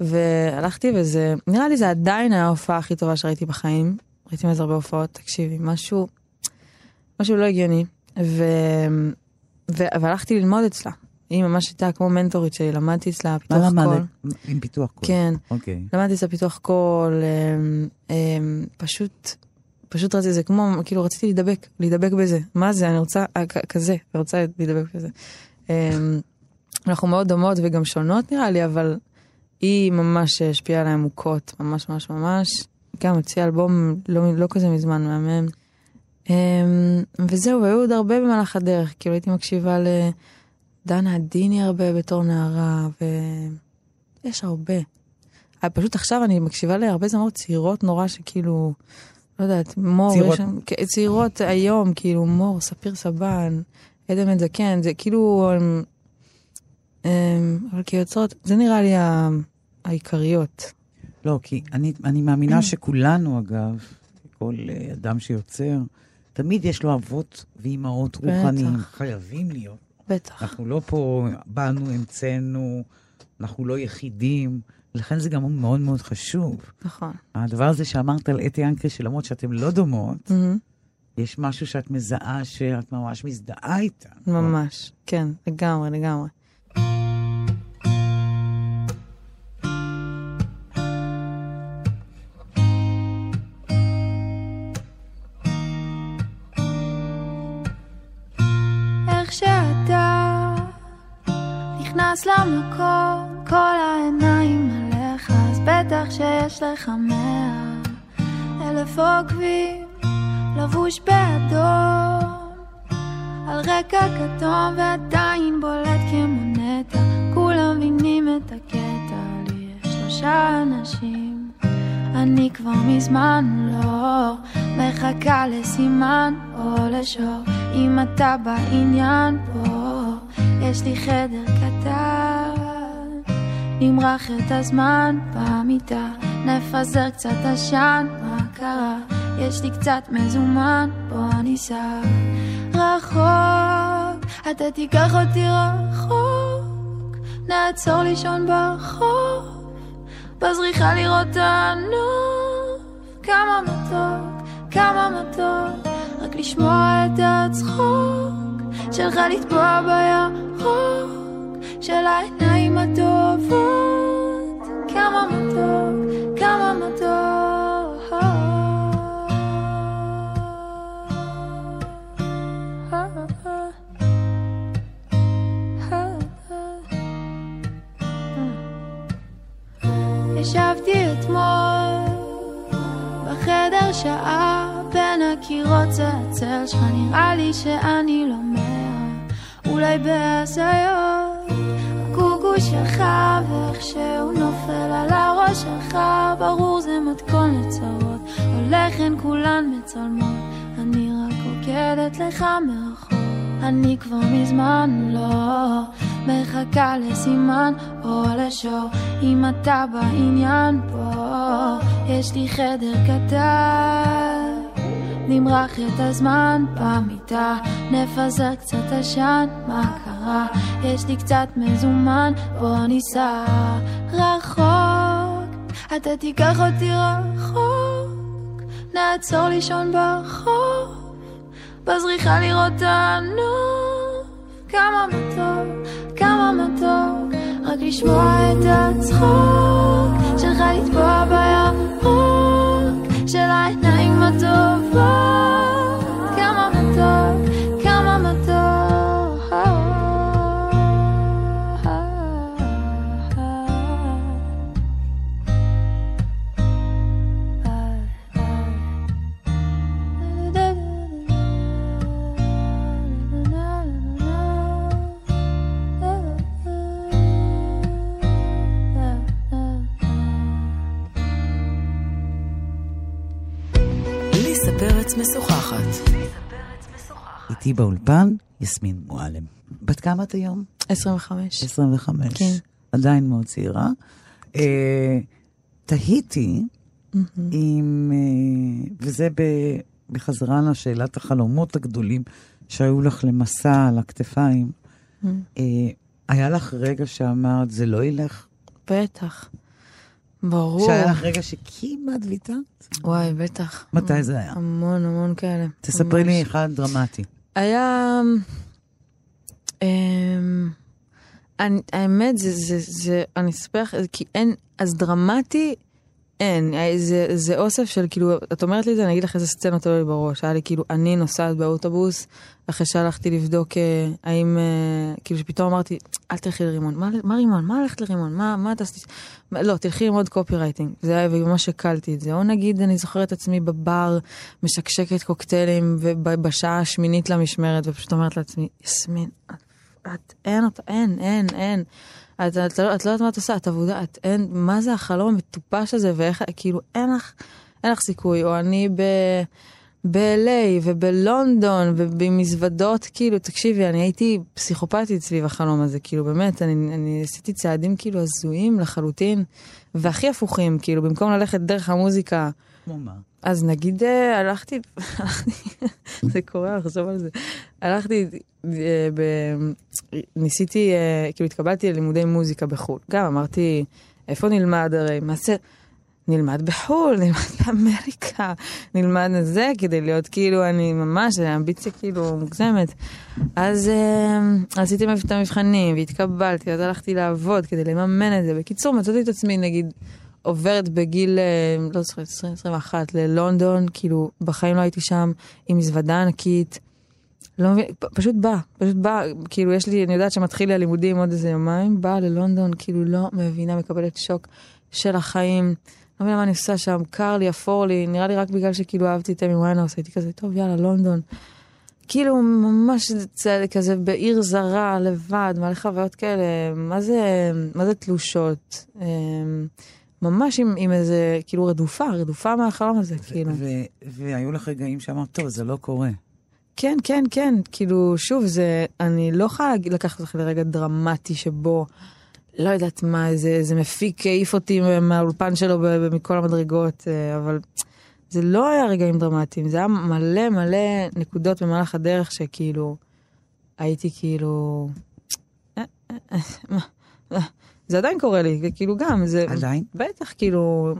S5: והלכתי וזה, נראה לי זה עדיין ההופעה הכי טובה שראיתי בחיים. ראיתי מזה הרבה הופעות, תקשיבי, משהו, משהו לא הגיוני. ו... ו... והלכתי ללמוד אצלה. היא ממש הייתה כמו מנטורית שלי, למדתי אצלה
S3: מה
S5: פיתוח קול.
S3: למדת? עם פיתוח קול.
S5: כן.
S3: אוקיי.
S5: למדתי אצלה פיתוח קול, אמ, אמ, פשוט, פשוט רציתי, זה כמו, כאילו רציתי להידבק, להידבק בזה. מה זה, אני רוצה, אה, כזה, אני רוצה להידבק בזה. אמ, אנחנו מאוד דומות וגם שונות נראה לי, אבל היא ממש השפיעה עליי עמוקות, ממש ממש ממש. גם הוציאה אלבום לא, לא כזה מזמן, מהמם. אמ, וזהו, היו עוד הרבה במהלך הדרך, כאילו הייתי מקשיבה לדנה עדיני הרבה בתור נערה, ויש הרבה. אה, פשוט עכשיו אני מקשיבה להרבה זמרות צעירות נורא שכאילו, לא יודעת, מור,
S3: צעירות.
S5: שם, צעירות היום, כאילו מור, ספיר סבן, עדן בן זקן, זה כאילו, הם, הם, אבל כיוצרות, זה נראה לי העיקריות.
S3: לא, כי אני, אני מאמינה שכולנו, אגב, כל אה, אדם שיוצר, תמיד יש לו אבות ואימהות
S5: בטח.
S3: רוחניים. חייבים להיות.
S5: בטח.
S3: אנחנו לא פה, באנו, המצאנו, אנחנו לא יחידים. לכן זה גם מאוד מאוד חשוב.
S5: נכון.
S3: הדבר הזה שאמרת על אתי אנקרי, שלמרות שאתן לא דומות,
S5: מהמם.
S3: יש משהו שאת מזהה, שאת ממש מזדהה איתה.
S5: ממש, כן, לגמרי, לגמרי.
S4: נכנס למקום, כל העיניים עליך, אז בטח שיש לך מאה אלף עוקבים, לבוש באדום, על רקע כתום ועדיין בולט כמונטה, כולם מבינים את הקטע, לי יש שלושה אנשים, אני כבר מזמן לא מחכה לסימן או לשור, אם אתה בעניין פה, יש לי חדר קטן, נמרח את הזמן במיטה, נפזר קצת עשן, מה קרה? יש לי קצת מזומן, בוא ניסע. רחוק, אתה תיקח אותי רחוק, נעצור לישון ברחוב, בזריחה לראות הנוף, כמה מתוק, כמה מתוק, רק לשמוע את הצחוק שלך לטבוע בירוק של העיניים הטובות, כמה מתוק, כמה מתוק. ישבתי אתמול בחדר שעה בין הקירות זה הצל שלך. נראה לי שאני לא מאה אולי בהזיות שלך ברור זה מתכון לצרות. הולכן כולן מצלמות. אני רק רוקדת לך מרחוק. אני כבר מזמן לא מחכה לסימן או לשור. אם אתה בעניין פה יש לי חדר קטן. נמרח את הזמן במיטה נפזר קצת עשן מה קרה? יש לי קצת מזומן בוא ניסע רחוק אתה תיקח אותי רחוק נעצור לישון ברחוב בזריחה לראות את הנוף. כמה מתוק, כמה מתוק רק לשמוע את הצחוק שלך לטבוע בירוק של העיניים הטובות
S2: משוחחת.
S3: איתי באולפן, יסמין מועלם. בת כמה את היום?
S5: 25.
S3: 25.
S5: כן.
S3: עדיין מאוד צעירה. אה, תהיתי אם, אה, וזה ב- בחזרה לשאלת החלומות הגדולים שהיו לך למסע על הכתפיים, אה, היה לך רגע שאמרת, זה לא ילך?
S4: בטח. ברור.
S3: שהיה לך רגע שכמעט ויתרת?
S4: וואי, בטח.
S3: מתי זה היה?
S4: המון המון כאלה.
S3: תספרי לי
S4: ממש.
S3: אחד דרמטי.
S4: היה... אמ, אני- האמת, זה, זה, זה, אני אספר לך, כי אין, אז דרמטי, אין. זה, זה אוסף של כאילו, את אומרת לי את זה, אני אגיד לך איזה סצנות עולה לי בראש. היה לי כאילו, אני נוסעת באוטובוס, אחרי שהלכתי לבדוק אה, האם, אה, כאילו שפתאום אמרתי, אל תלכי לרימון. מה, מה רימון? מה הלכת לרימון? מה, מה? מה- לא, תלכי ללמוד קופי רייטינג. זה היה, וממש הקלתי את זה. או נגיד, אני זוכרת עצמי בבר, משקשקת קוקטיילים, ובשעה השמינית למשמרת, ופשוט אומרת לעצמי, יסמין, את, את אין אותה, אין, אין, אין. את, את, לא, את לא יודעת מה את עושה, את עבודה, את אין, מה זה החלום המטופש הזה, ואיך, כאילו, אין לך, אין לך סיכוי. או אני ב... ב-LA ובלונדון ובמזוודות, כאילו, תקשיבי, אני הייתי פסיכופתית סביב החלום הזה, כאילו, באמת, אני, אני עשיתי צעדים כאילו הזויים לחלוטין, והכי הפוכים, כאילו, במקום ללכת דרך המוזיקה,
S3: כמו מה?
S4: אז נגיד אה, הלכתי, זה קורה לחשוב על זה, הלכתי, אה, ב, ניסיתי, אה, כאילו התקבלתי ללימודי מוזיקה בחו"ל. גם אמרתי, איפה נלמד הרי, מה זה, נלמד בחו"ל, נלמד באמריקה, נלמד את זה כדי להיות כאילו, אני ממש, אמביציה כאילו מוגזמת. אז אה, עשיתי את המבחנים והתקבלתי, אז הלכתי לעבוד כדי לממן את זה. בקיצור, מצאתי את עצמי, נגיד, עוברת בגיל, אה, לא זוכרת, 20, 21 ללונדון, כאילו, בחיים לא הייתי שם, עם מזוודה ענקית. לא מבין, פשוט בא, פשוט בא, כאילו יש לי, אני יודעת שמתחיל לי הלימודים עוד איזה יומיים, באה ללונדון, כאילו לא מבינה, מקבלת שוק של החיים. לא מבינה מה אני עושה שם, קר לי, אפור לי, נראה לי רק בגלל שכאילו אהבתי את אמי ויינהאוס, הייתי כזה, טוב, יאללה, לונדון. כאילו ממש sad, כזה בעיר זרה, לבד, מלא חוויות כאלה, מה זה, מה זה תלושות? אמ, ממש עם, עם איזה, כאילו רדופה, רדופה מהחלום הזה, כאילו.
S3: והיו לך רגעים שאמרת, טוב, זה לא קורה.
S4: כן, כן, כן, כאילו, שוב, זה, אני לא יכולה לקחת אותך לרגע דרמטי שבו, לא יודעת מה, איזה, איזה מפיק העיף אותי מהאולפן שלו מכל המדרגות, אה, אבל זה לא היה רגעים דרמטיים, זה היה מלא מלא נקודות במהלך הדרך שכאילו, הייתי כאילו, אה, אה, אה, זה עדיין קורה לי, כאילו גם, זה,
S3: עדיין?
S4: בטח, כאילו,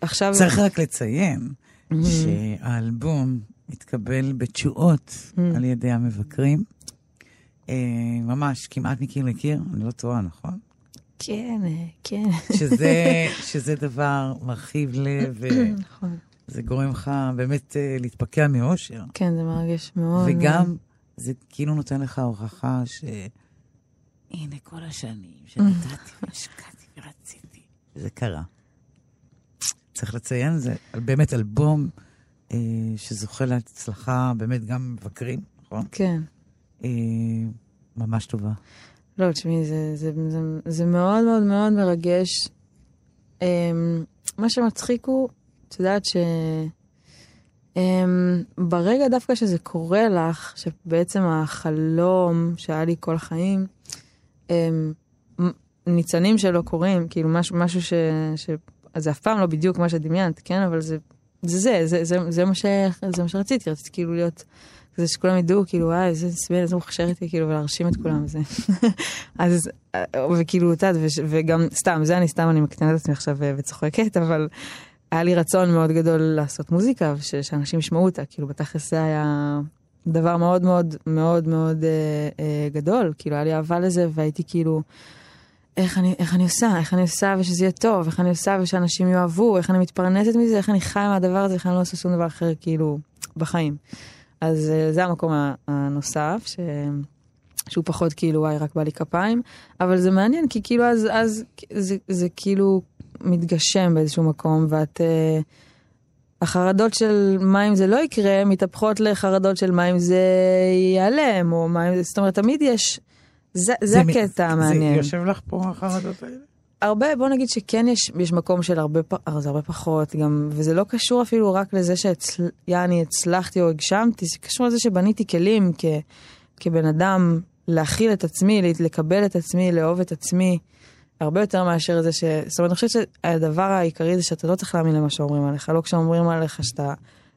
S4: עכשיו,
S3: צריך רק לציין
S4: Mhm.
S3: שהאלבום התקבל בתשואות
S4: Mhm.
S3: על ידי המבקרים. אה, ממש, כמעט מקיר לקיר, אני לא טועה, נכון?
S4: כן, אה, כן,
S3: שזה, שזה דבר מרחיב לב,
S4: נכון.
S3: וזה גורם לך באמת אה, להתפקע מאושר.
S4: כן, זה מרגש מאוד.
S3: וגם, זה כאילו נותן לך הוכחה ש... הנה כל השנים שנתתי והשקעתי ורציתי, וזה קרה. צריך לציין, זה באמת אלבום אה, שזוכה להצלחה, באמת גם מבקרים, נכון?
S4: כן.
S3: אה, ממש טובה.
S4: לא, תשמעי, זה, זה, זה, זה מאוד מאוד מאוד מרגש. Um, מה שמצחיק הוא, את יודעת ש... Um, ברגע דווקא שזה קורה לך, שבעצם החלום שהיה לי כל החיים, um, ניצנים שלא קורים, כאילו משהו, משהו ש... ש... זה אף פעם לא בדיוק מה שדמיינת, כן? אבל זה זה, זה, זה, זה, זה, מה, ש... זה מה שרציתי, רציתי כאילו להיות, כזה שכולם ידעו, כאילו, וואי, איזה סבל, איזה מוכשרת היא, כאילו, ולהרשים את כולם, זה. אז, אה, וכאילו, את יודעת, וגם, סתם, זה אני סתם, אני מקטנה את עצמי עכשיו אה, וצוחקת, אבל היה לי רצון מאוד גדול לעשות מוזיקה, וש- שאנשים ישמעו אותה, כאילו, בתכלס זה היה דבר מאוד מאוד מאוד מאוד אה, אה, גדול, כאילו, היה לי אהבה לזה, והייתי כאילו... איך אני, איך אני עושה, איך אני עושה ושזה יהיה טוב, איך אני עושה ושאנשים יאהבו, איך אני מתפרנסת מזה, איך אני חיה מהדבר הזה, איך אני לא עושה שום דבר אחר, כאילו, בחיים. אז אה, זה המקום הנוסף, ש... שהוא פחות כאילו, וואי, רק בא לי כפיים, אבל זה מעניין, כי כאילו אז, אז זה, זה כאילו מתגשם באיזשהו מקום, ואת... אה, החרדות של מה אם זה לא יקרה, מתהפכות לחרדות של מה אם זה ייעלם, או מה אם זה... זאת אומרת, תמיד יש... זה, זה
S3: מ-
S4: הקטע המעניין.
S3: זה יושב לך פה החרדות האלה?
S4: הרבה, בוא נגיד שכן יש, יש מקום של הרבה, אה, זה הרבה פחות, גם, וזה לא קשור אפילו רק לזה שיעני הצלחתי או הגשמתי, זה קשור לזה שבניתי כלים כ, כבן אדם להכיל את עצמי, לקבל את עצמי, לאהוב את עצמי, הרבה יותר מאשר זה ש... זאת אומרת, אני חושבת שהדבר העיקרי זה שאתה לא צריך להאמין למה שאומרים עליך, לא כשאומרים עליך שאתה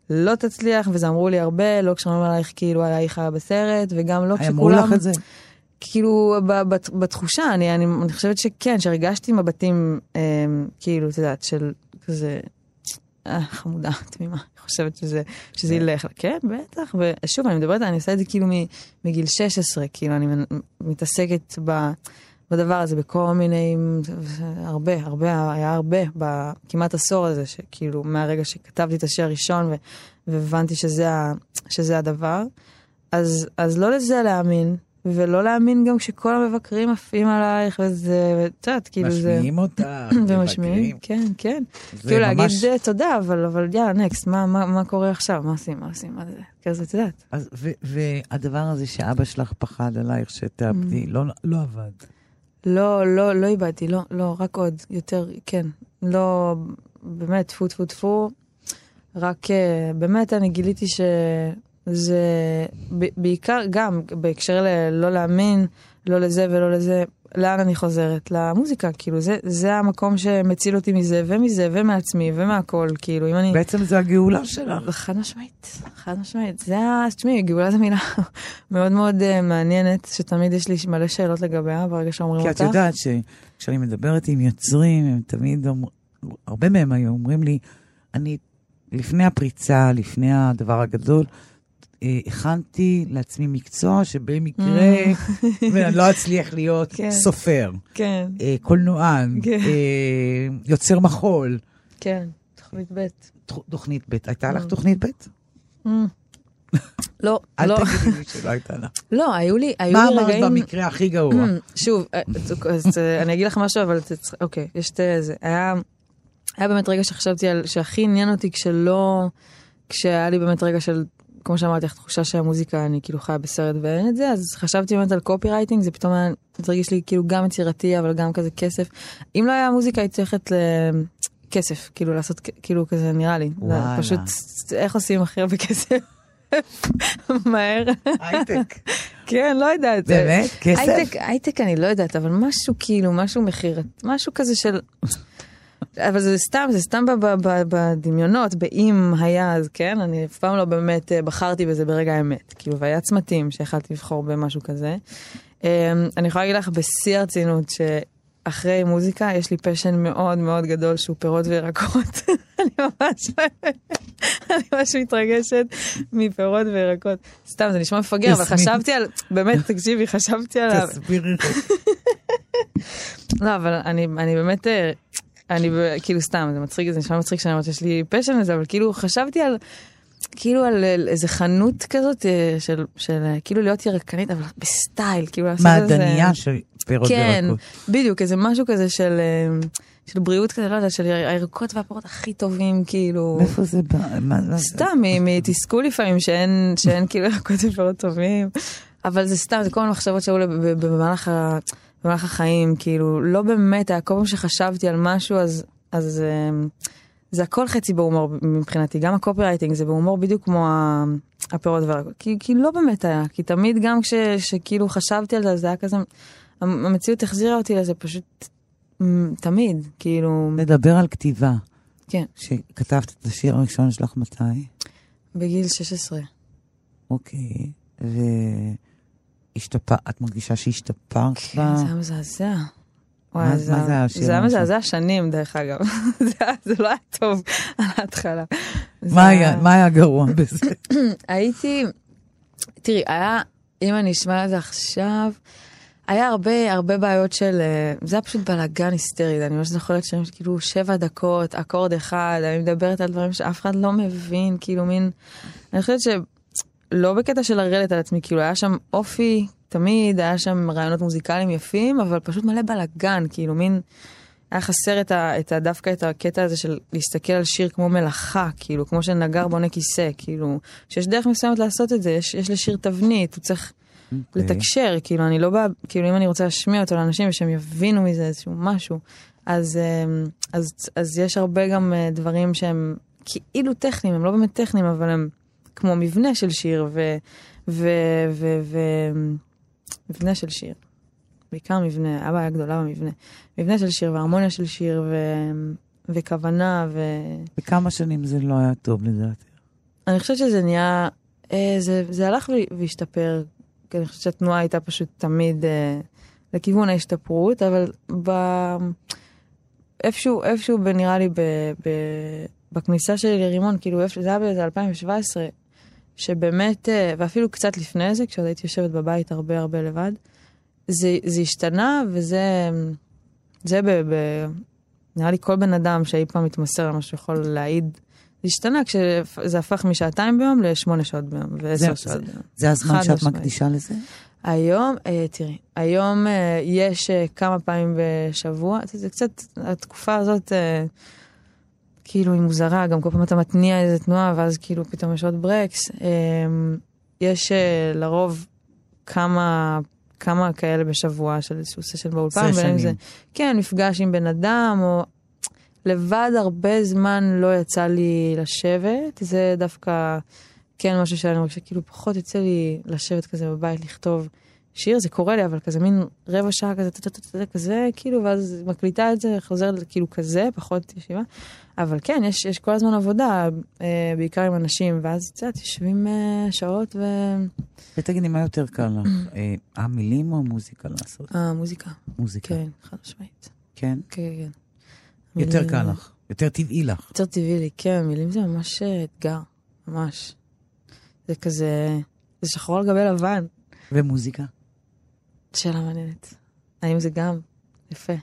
S4: לא תצליח, וזה אמרו לי הרבה, לא כשאומרים עלייך כאילו עלייך בסרט, וגם לא כשכולם...
S3: אמרו לך את זה?
S4: כאילו, בת- בתחושה, אני, אני, אני חושבת שכן, שהרגשתי מבטים, אה, כאילו, את יודעת, של כזה, אה, חמודה, תמימה, אני חושבת שזה, שזה ילך. כן, בטח, ושוב, אני מדברת, אני עושה את זה כאילו מגיל 16, כאילו, אני מתעסקת ב... בדבר הזה, בכל מיני, הרבה, הרבה, היה הרבה, בכמעט עשור הזה, שכאילו, מהרגע שכתבתי את השיר הראשון והבנתי שזה, ה- שזה הדבר. אז, אז לא לזה להאמין, ולא להאמין גם כשכל המבקרים עפים עלייך, וזה, ואת יודעת, כאילו זה...
S3: משמיעים אותך,
S4: ומשמיעים,
S3: מבקרים.
S4: כן, כן.
S3: זה
S4: כאילו להגיד
S3: ממש-
S4: אה, תודה, אבל, אבל יאללה, נקסט, מה, מה, מה קורה עכשיו? מה עושים, מה עושים, מה זה? כזה, את יודעת.
S3: אז, ו- והדבר הזה שאבא שלך פחד עלייך שתאבדי, לא, לא עבד.
S4: לא, לא, לא איבדתי, לא, לא, רק עוד, יותר, כן. לא, באמת, טפו טפו טפו. רק אה, באמת אני גיליתי שזה ב- בעיקר, גם בהקשר ללא להאמין, לא לזה ולא לזה, לאן אני חוזרת? למוזיקה, כאילו, זה, זה המקום שמציל אותי מזה ומזה ומעצמי ומהכל, כאילו, אם אני...
S3: בעצם זה הגאולה שלך.
S4: חד משמעית, חד משמעית. זה ה... תשמעי, גאולה זו מילה מאוד מאוד uh, מעניינת, שתמיד יש לי מלא שאלות לגביה ברגע שאומרים
S3: כי
S4: אותך.
S3: את יודעת שכשאני מדברת עם יוצרים, הם תמיד אומרים, הרבה מהם היו אומרים לי, אני, לפני הפריצה, לפני הדבר הגדול, אה, הכנתי לעצמי מקצוע שבמקרה, ואני לא אצליח להיות
S4: Mm. כן.
S3: סופר,
S4: כן,
S3: אה, קולנוען,
S4: כן.
S3: אה, יוצר מחול.
S4: כן, תוכנית ב'.
S3: תוכ- תוכנית ב', הייתה לך
S4: Mm.
S3: תוכנית ב'?
S4: Mm. לא,
S3: אל
S4: לא,
S3: תגידי לי שלא הייתה לך.
S4: לא, היו לי, היו
S3: מה
S4: לי
S3: אמרת
S4: רגעים...
S3: במקרה הכי גרוע?
S4: שוב, אה, אה, אני אגיד לך משהו, אבל אוקיי, יש את זה. היה, היה באמת רגע שחשבתי על, שהכי עניין אותי כשלא, כשהיה לי באמת רגע של, כמו שאמרתי לך, תחושה שהמוזיקה, אני כאילו חיה בסרט ואין את זה, אז חשבתי באמת על קופירייטינג, זה פתאום היה, זה הרגיש לי כאילו גם יצירתי, אבל גם כזה כסף. אם לא היה מוזיקה, הייתי הולכת לכסף, כאילו לעשות, כאילו כזה נראה לי.
S3: וואלה.
S4: פשוט, איך עושים הכי הרבה כסף? מהר.
S3: הייטק.
S4: כן, לא יודעת.
S3: באמת? כסף?
S4: הייטק, הייטק אני לא יודעת, אבל משהו כאילו, משהו מכירת, משהו כזה של... אבל זה סתם, זה סתם בדמיונות, באם היה אז, כן? אני אף פעם לא באמת אה, בחרתי בזה ברגע האמת. כאילו, והיה צמתים שיכלתי לבחור במשהו כזה. אה, אני יכולה להגיד לך בשיא הרצינות, שאחרי מוזיקה יש לי פשן מאוד מאוד גדול שהוא פירות וירקות. אני ממש, אני ממש מתרגשת מפירות וירקות. סתם, זה נשמע מפגר, אבל. חשבתי על, באמת, תקשיבי, חשבתי על... ה-
S3: תסבירי.
S4: לא, אבל אני, אני באמת, אה, אני כאילו סתם, זה מצחיק, זה נשמע מצחיק שאני אומרת שיש לי פשן לזה, אבל כאילו חשבתי על, כאילו על איזה חנות כזאת אה, של, של אה, כאילו להיות ירקנית, אבל בסטייל, כאילו לעשות איזה...
S3: מעדניה של פירות
S4: כן,
S3: וירקות.
S4: בדיוק, איזה משהו כזה של, אה, של בריאות כזה, לא יודע, של הירקות והפירות הכי טובים, כאילו...
S3: מאיפה זה בא?
S4: סתם, מתסכול לפעמים שאין, שאין כאילו ירקות ופירות טובים, אבל זה סתם, זה כל מיני מחשבות שהיו במהלך, ה, במהלך החיים, כאילו, לא באמת, היה כל פעם שחשבתי על משהו, אז, אז אה, זה הכל חצי בהומור מבחינתי, גם הקופירייטינג זה בהומור בדיוק כמו הפירות והירקות, כי, כי לא באמת היה, כי תמיד גם כש, שכאילו חשבתי על זה, זה היה כזה, המציאות החזירה אותי לזה פשוט תמיד, כאילו,
S3: נדבר על כתיבה.
S4: כן,
S3: שכתבת את השיר הראשון שלך מתי?
S4: בגיל 16.
S3: אוקיי. והשתפר, את מרגישה שהשתפרת?
S4: כן? זה היה מזעזע. וואי,
S3: מה
S4: זה
S3: זה השיר
S4: זה היה? מזעזע שנים, דרך אגב. זה זה לא היה טוב על ההתחלה. זה
S3: מה היה גרוע בזה?
S4: הייתי, תראי, היה, אם אני אשמע את זה עכשיו, היה הרבה, הרבה בעיות של, אה, זה היה פשוט בלאגן היסטרי, אני ממש זוכרת שהם כאילו שבע דקות, אקורד אחד, אני מדברת על דברים שאף אחד לא מבין, כאילו מין, אני חושבת שלא בקטע של לרדת על עצמי, כאילו היה שם אופי, תמיד היה שם רעיונות מוזיקליים יפים, אבל פשוט מלא בלאגן, כאילו מין, היה חסר את ה, את ה, דווקא את הקטע הזה של להסתכל על שיר כמו מלאכה, כאילו, כמו שנגר בונה כיסא, כאילו, שיש דרך מסוימת לעשות את זה, יש, יש לשיר תבנית, הוא צריך
S3: אוקיי.
S4: לתקשר, כאילו, אני לא באה, כאילו, אם אני רוצה להשמיע אותו לאנשים ושהם יבינו מזה איזשהו משהו, אז, אמ, אז, אז יש הרבה גם אה, דברים שהם כאילו טכניים, הם לא באמת טכניים, אבל הם כמו מבנה של שיר, ו... ו... ו... ו... מבנה של שיר. בעיקר מבנה, היה בעיה גדולה במבנה. מבנה של שיר והרמוניה של שיר ו... וכוונה, ו...
S3: בכמה שנים זה לא היה טוב לדעתי.
S4: אני חושבת שזה נהיה, אה, זה, זה הלך והשתפר, כי אני חושבת שהתנועה הייתה פשוט תמיד אה, לכיוון ההשתפרות, אבל ב... איפשהו, איפשהו נראה לי ב, ב, בכניסה שלי לרימון, כאילו איפשהו, זה היה באיזה 2017, שבאמת, אה, ואפילו קצת לפני זה, כשעוד הייתי יושבת בבית הרבה הרבה לבד, זה, זה השתנה, וזה, זה ב, ב, נראה לי כל בן אדם שאי פעם מתמסר למה שיכול להעיד, זה השתנה כשזה הפך משעתיים ביום לשמונה שעות ביום ועשר שעות ביום.
S3: זה הזמן שאת משמעית. מקדישה לזה?
S4: היום, אה, תראי, היום אה, יש אה, כמה פעמים בשבוע, זה קצת, התקופה הזאת, אה, כאילו היא מוזרה, גם כל פעם אתה מתניע איזה תנועה ואז כאילו פתאום יש עוד ברקס. אה, יש אה, לרוב כמה כמה כאלה בשבוע של איזשהו סשן באולפן.
S3: סשנים.
S4: זה, כן, מפגש עם בן אדם, או לבד הרבה זמן לא יצא לי לשבת. זה דווקא כן משהו שאני מרגישה, כאילו פחות יוצא לי לשבת כזה בבית, לכתוב שיר, זה קורה לי, אבל כזה מין רבע שעה כזה, כזה, כאילו, ואז מקליטה את זה, חוזרת כאילו כזה, פחות ישיבה. אבל כן, יש, יש כל הזמן עבודה, אה, בעיקר עם אנשים, ואז את יודעת, יושבים אה, שעות ו...
S3: ותגידי, מה יותר קל לך, אה, המילים או המוזיקה לעשות?
S4: המוזיקה.
S3: מוזיקה.
S4: כן, חד משמעית.
S3: כן?
S4: כן, כן.
S3: יותר
S4: מילים-
S3: קל לך, יותר טבעי לך.
S4: יותר טבעי לי, כן, מילים זה ממש אה, אתגר, ממש. זה כזה, זה שחור על גבי לבן.
S3: ומוזיקה?
S4: שאלה מעניינת. האם זה גם יפה?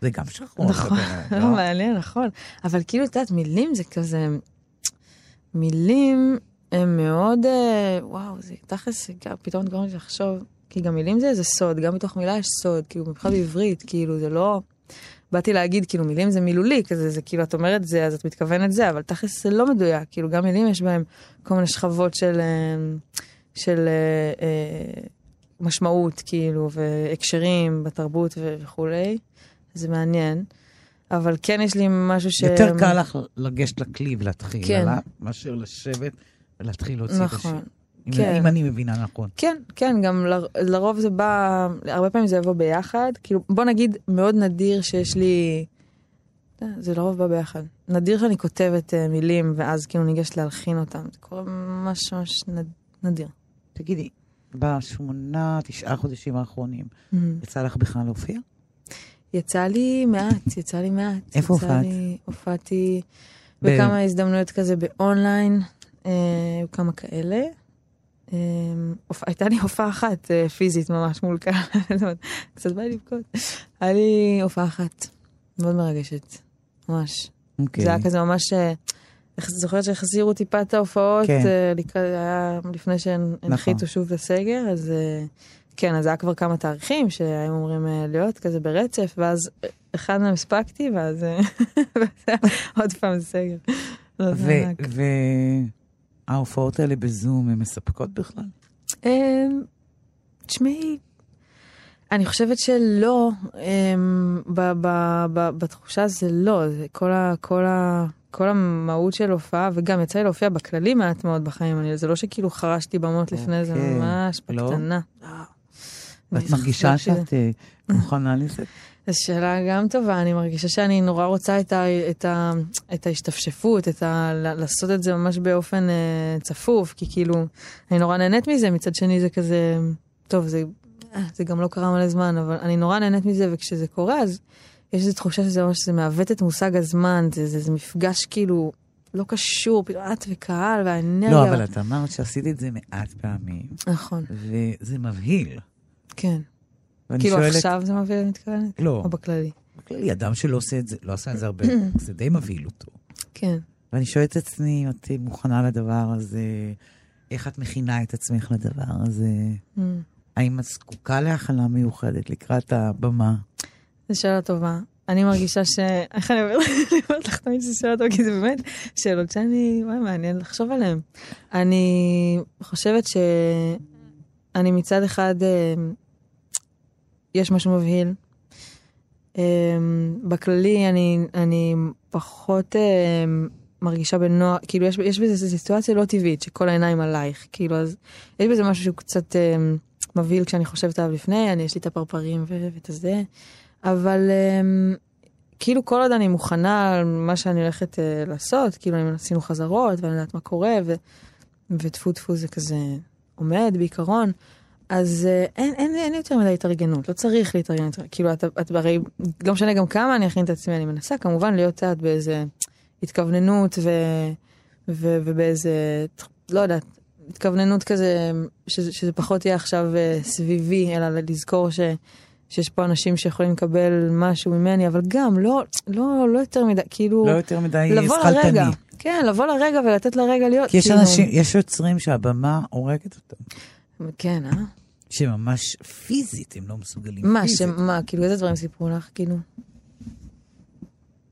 S3: זה גם שחור.
S4: נכון,
S3: זה
S4: לא מעניין, נכון. אבל כאילו, את יודעת, מילים זה כזה... מילים הם מאוד... אה, וואו, זה תכלס, פתאום את גורמת לחשוב, כי גם מילים זה איזה סוד, גם בתוך מילה יש סוד, כאילו, במיוחד בעברית, כאילו, זה לא... באתי להגיד, כאילו, מילים זה מילולי, כזה, זה כאילו, את אומרת זה, אז את מתכוונת זה, אבל תכלס זה לא מדויק, כאילו, גם מילים יש בהם כל מיני שכבות של... אה, של אה, משמעות, כאילו, והקשרים בתרבות וכולי. זה מעניין. אבל כן יש לי משהו ש...
S3: יותר קל לך לגשת לכלי ולהתחיל,
S4: כן.
S3: עליו, מאשר לשבת ולהתחיל להוציא את השיר.
S4: נכון.
S3: אם-
S4: כן.
S3: אם אני מבינה נכון.
S4: כן, כן, גם ל- לרוב זה בא, הרבה פעמים זה יבוא ביחד. כאילו, בוא נגיד, מאוד נדיר שיש לי... אה, זה לרוב בא ביחד. נדיר שאני כותבת uh, מילים, ואז כאילו ניגשת להלחין אותם. זה קורה ממש ממש נד... נדיר.
S3: תגידי, בשמונה, תשעה חודשים האחרונים, יצא לך בכלל להופיע?
S4: יצא לי מעט, יצא לי מעט.
S3: איפה הופעת?
S4: הופעתי
S3: ב-
S4: בכמה הזדמנויות כזה באונליין, אה, כמה כאלה. אה, הייתה לי הופעה אחת אה, פיזית ממש מול קהל, קצת בא לי לבכות. היה לי הופעה אחת, מאוד מרגשת, ממש.
S3: אוקיי.
S4: זה היה כזה ממש, זוכרת שהחזירו טיפה את ההופעות,
S3: כן.
S4: אה, לקראת- היה לפני שהנחיתו
S3: נכון.
S4: שוב את הסגר, אז אה, כן, אז היה כבר כמה תאריכים שהיו אמורים אה, להיות כזה ברצף, ואז אה, אחד מהם הספקתי, ואז אה, עוד פעם סגר. לא, זה
S3: ו-
S4: ענק.
S3: וההופעות האלה בזום הן מספקות בכלל?
S4: אמ, תשמעי, אני חושבת שלא, אמ, ב- ב- ב- בתחושה זה לא, זה כל, ה, כל, ה, כל המהות של הופעה, וגם יצא לי להופיע בכללי מעט מאוד בחיים, אני, זה לא שכאילו חרשתי במות לפני זה,
S3: אוקיי.
S4: ממש
S3: לא? ואת מרגישה שאת אה, מוכנה לזה?
S4: זו שאלה גם טובה, אני מרגישה שאני נורא רוצה את, ה, את, ה, את ההשתפשפות, את ה, לעשות את זה ממש באופן אה, צפוף, כי כאילו, אני נורא נהנית מזה, מצד שני זה כזה, טוב, זה, אה, זה גם לא קרה מלא זמן, אבל אני נורא נהנית מזה, וכשזה קורה, אז יש איזו תחושה שזה ממש, זה מעוות את מושג הזמן, זה, זה, זה מפגש כאילו לא קשור, פתאום את וקהל והאנרגיה.
S3: לא, אבל את אמרת שעשית את זה מעט פעמים,
S4: נכון,
S3: וזה מבהיל.
S4: כן. כאילו
S3: שואלת-
S4: עכשיו זה אני מתכוונת?
S3: לא,
S4: או בכללי?
S3: בכללי, אדם שלא עושה את זה, לא עשה את זה הרבה, זה די מבהיל אותו.
S4: כן.
S3: ואני שואלת את עצמי, אם את מוכנה לדבר הזה, איך את מכינה את עצמך לדבר הזה?
S4: Mm.
S3: האם את זקוקה להכלה מיוחדת לקראת הבמה?
S4: זו שאלה טובה. אני מרגישה ש... איך אני אומרת אני לך תמיד שזו שאלה טובה, כי זה באמת שאלות שאני, וואי, מעניין לחשוב עליהן. אני חושבת שאני מצד אחד, אה, יש משהו מבהיל. אה, בכללי אני, אני פחות אה, מרגישה בנוח, כאילו יש, יש בזה סיטואציה לא טבעית, שכל העיניים עלייך, כאילו אז יש בזה משהו שהוא קצת אה, מבהיל כשאני חושבת עליו לפני, אני, יש לי את הפרפרים ו- ואת הזה, אבל אמ, כאילו כל עוד אני מוכנה על מה שאני הולכת אה, לעשות, כאילו אם עשינו חזרות ואני יודעת מה קורה, וטפו טפו זה כזה עומד בעיקרון, אז אה, אין, אין, אין יותר מדי התארגנות, לא צריך להתארגן יותר, כאילו את, את הרי, לא משנה גם כמה אני אכין את עצמי, אני מנסה כמובן להיות קצת באיזה התכווננות ו, ו, ובאיזה, לא יודעת, התכווננות כזה, שזה, שזה פחות יהיה עכשיו אה, סביבי, אלא לזכור ש, שיש פה אנשים שיכולים לקבל משהו ממני, אבל גם לא, לא, לא יותר מדי, כאילו,
S3: לא יותר מדי
S4: לבוא
S3: שכלתני.
S4: לרגע, כן, לבוא לרגע ולתת לרגע להיות,
S3: כי יש
S4: כאילו,
S3: אנשים, יש יוצרים שהבמה הורגת אותם.
S4: כן, אה?
S3: שממש פיזית הם לא מסוגלים.
S4: מה,
S3: פיזית.
S4: שמה, כאילו, איזה דברים סיפרו לך, כאילו?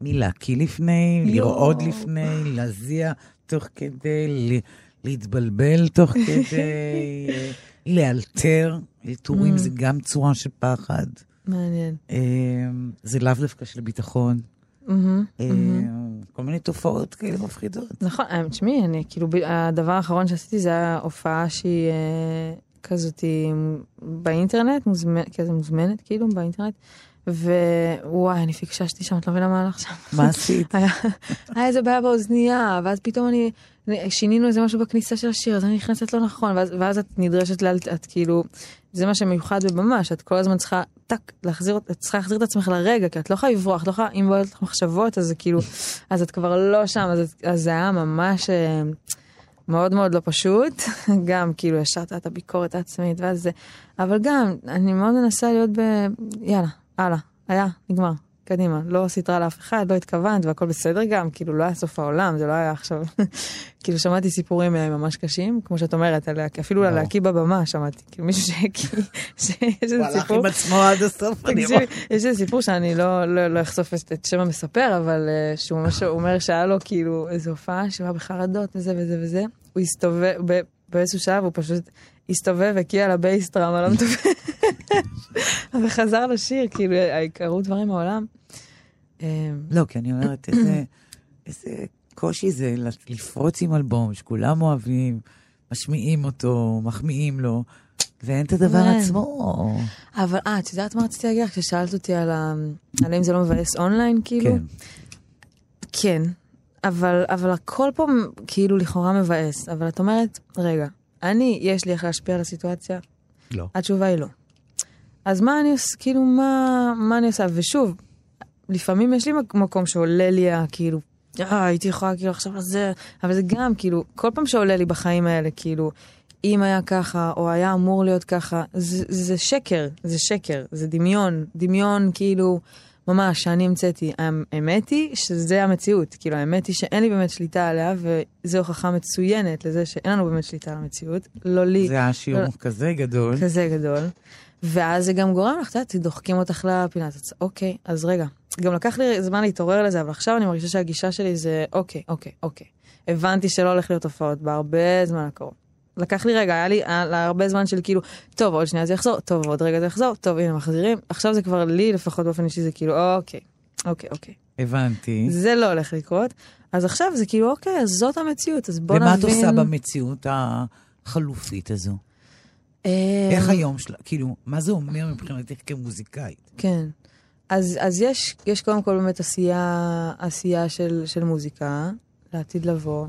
S3: מלהקיא לפני, לרעוד לפני, להזיע תוך כדי, ל- להתבלבל תוך כדי, לאלתר. אלתורים
S4: Mm.
S3: זה גם צורה של פחד.
S4: מעניין.
S3: אה, זה לאו דווקא של ביטחון. כל מיני תופעות כאלה מפחידות.
S4: נכון, אה, תשמעי, אני, כאילו, הדבר האחרון שעשיתי זה היה הופעה שהיא אה, כזאת באינטרנט, מוזמנת, כזה מוזמנת, כאילו, באינטרנט, ווואי, אני פיקששתי שם, את לא מבינה מה הלך שם.
S3: מה עשית?
S4: היה, היה איזה בעיה באוזנייה, ואז פתאום אני, שינינו איזה משהו בכניסה של השיר, אז אני נכנסת לא נכון, ואז, ואז את נדרשת, לה, את כאילו, זה מה שמיוחד בבמה, שאת כל הזמן צריכה, טאק, להחזיר, את צריכה להחזיר את עצמך לרגע, כי את לא יכולה לברוח, את לא יכולה, אם בועלת לך מחשבות, אז זה כאילו, אז את כבר לא שם, אז, אז זה היה ממש אה, מאוד מאוד לא פשוט, גם כאילו ישרת את הביקורת העצמית, ואז זה, אבל גם, אני מאוד מנסה להיות ב... יאללה, הלאה, היה, נגמר. קדימה, לא סתרה לאף אחד, לא התכוונת והכל בסדר גם, כאילו לא היה סוף העולם, זה לא היה עכשיו, כאילו שמעתי סיפורים אה, ממש קשים, כמו שאת אומרת, על, אפילו על. להקיא בבמה שמעתי, כאילו מישהו שהקיא, שיש איזה
S3: הוא הלך
S4: סיפור,
S3: עם עצמו עד הסוף, אני
S4: תקשיבי, יש איזה סיפור שאני לא, לא, לא אחשוף את שם המספר, אבל אה, שהוא ממש אומר שהיה לו כאילו איזו הופעה שהוא היה בחרדות וזה וזה וזה, הוא הסתובב, באיזשהו שלב הוא פשוט הסתובב, הקיא על הבייסטראם, על המטופל, וחזר לשיר, כאילו קרו דברים מעולם. אה,
S3: לא, כי אני אומרת, איזה, קושי זה לפרוץ עם אלבום שכולם אוהבים, משמיעים אותו, מחמיאים לו, ואין את הדבר
S4: כן.
S3: עצמו.
S4: אבל אה, את יודעת מה רציתי להגיד לך כששאלת אותי על האם זה לא מבאס אונליין, כאילו?
S3: כן.
S4: כן, אבל, אבל הכל פה כאילו לכאורה מבאס, אבל את אומרת, רגע, אני, יש לי איך להשפיע על הסיטואציה?
S3: לא.
S4: התשובה היא לא. אז מה אני עושה, כאילו, מה, מה אני עושה? ושוב, לפעמים יש לי מק- מקום שעולה לי, כאילו, אה, הייתי יכולה כאילו עכשיו לזה, אבל זה גם, כאילו, כל פעם שעולה לי בחיים האלה, כאילו, אם היה ככה, או היה אמור להיות ככה, זה, זה שקר, זה שקר, זה דמיון, דמיון כאילו, ממש, שאני המצאתי. האמת היא שזה המציאות, כאילו, האמת היא שאין לי באמת שליטה עליה, וזו הוכחה מצוינת לזה שאין לנו באמת שליטה על המציאות, לא לי.
S3: זה היה שיעור
S4: לא.
S3: כזה גדול.
S4: כזה גדול. ואז זה גם גורם לך, את יודעת, דוחקים אותך לפינה. אז אוקיי, אז רגע. גם לקח לי זמן להתעורר לזה, אבל עכשיו אני מרגישה שהגישה שלי זה, אוקיי, אוקיי, אוקיי. הבנתי שלא הולך להיות הופעות בהרבה זמן הקרוב. לקח לי רגע, היה לי הרבה זמן של כאילו, טוב, עוד שנייה זה יחזור, טוב, עוד רגע זה יחזור, טוב, הנה מחזירים. עכשיו זה כבר לי, לפחות באופן אישי, זה כאילו, אוקיי, אוקיי, אוקיי.
S3: הבנתי.
S4: זה לא הולך לקרות. אז עכשיו זה כאילו, אוקיי, אז זאת המציאות, אז בוא נבין...
S3: ומה את עושה במציאות החלופית הזו?
S4: אה,
S3: איך היום שלה, כאילו, מה זה אומר מבחינתך כמוזיקאית?
S4: כן. אז, אז יש, יש קודם כל באמת עשייה, עשייה של, של מוזיקה, לעתיד לבוא.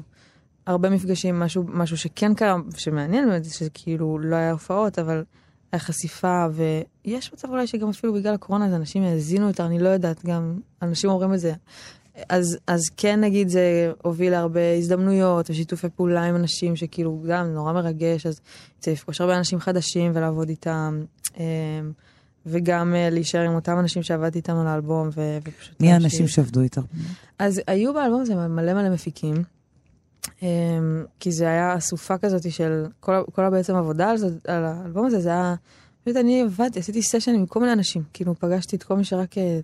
S4: הרבה מפגשים, משהו, משהו שכן קרה, שמעניין באמת, שזה כאילו לא היה הופעות, אבל היה חשיפה, ויש מצב אולי שגם אפילו בגלל הקורונה, אז אנשים האזינו יותר, אני לא יודעת, גם אנשים אומרים את זה. אז, אז כן נגיד זה הוביל להרבה הזדמנויות ושיתופי פעולה עם אנשים שכאילו גם נורא מרגש, אז צריך לפגוש הרבה אנשים חדשים ולעבוד איתם. אמ, וגם אה, להישאר עם אותם אנשים שעבדתי איתם על האלבום, ו- ופשוט...
S3: מי. האנשים שעבדו איתך?
S4: אז היו באלבום הזה מלא מלא מפיקים, כי זה היה אסופה כזאת של כל, כל בעצם עבודה על, זה, על האלבום הזה, זה היה... פשוט אני עבדתי, עשיתי סשן עם כל מיני אנשים, כאילו פגשתי את כל מי שרק אה,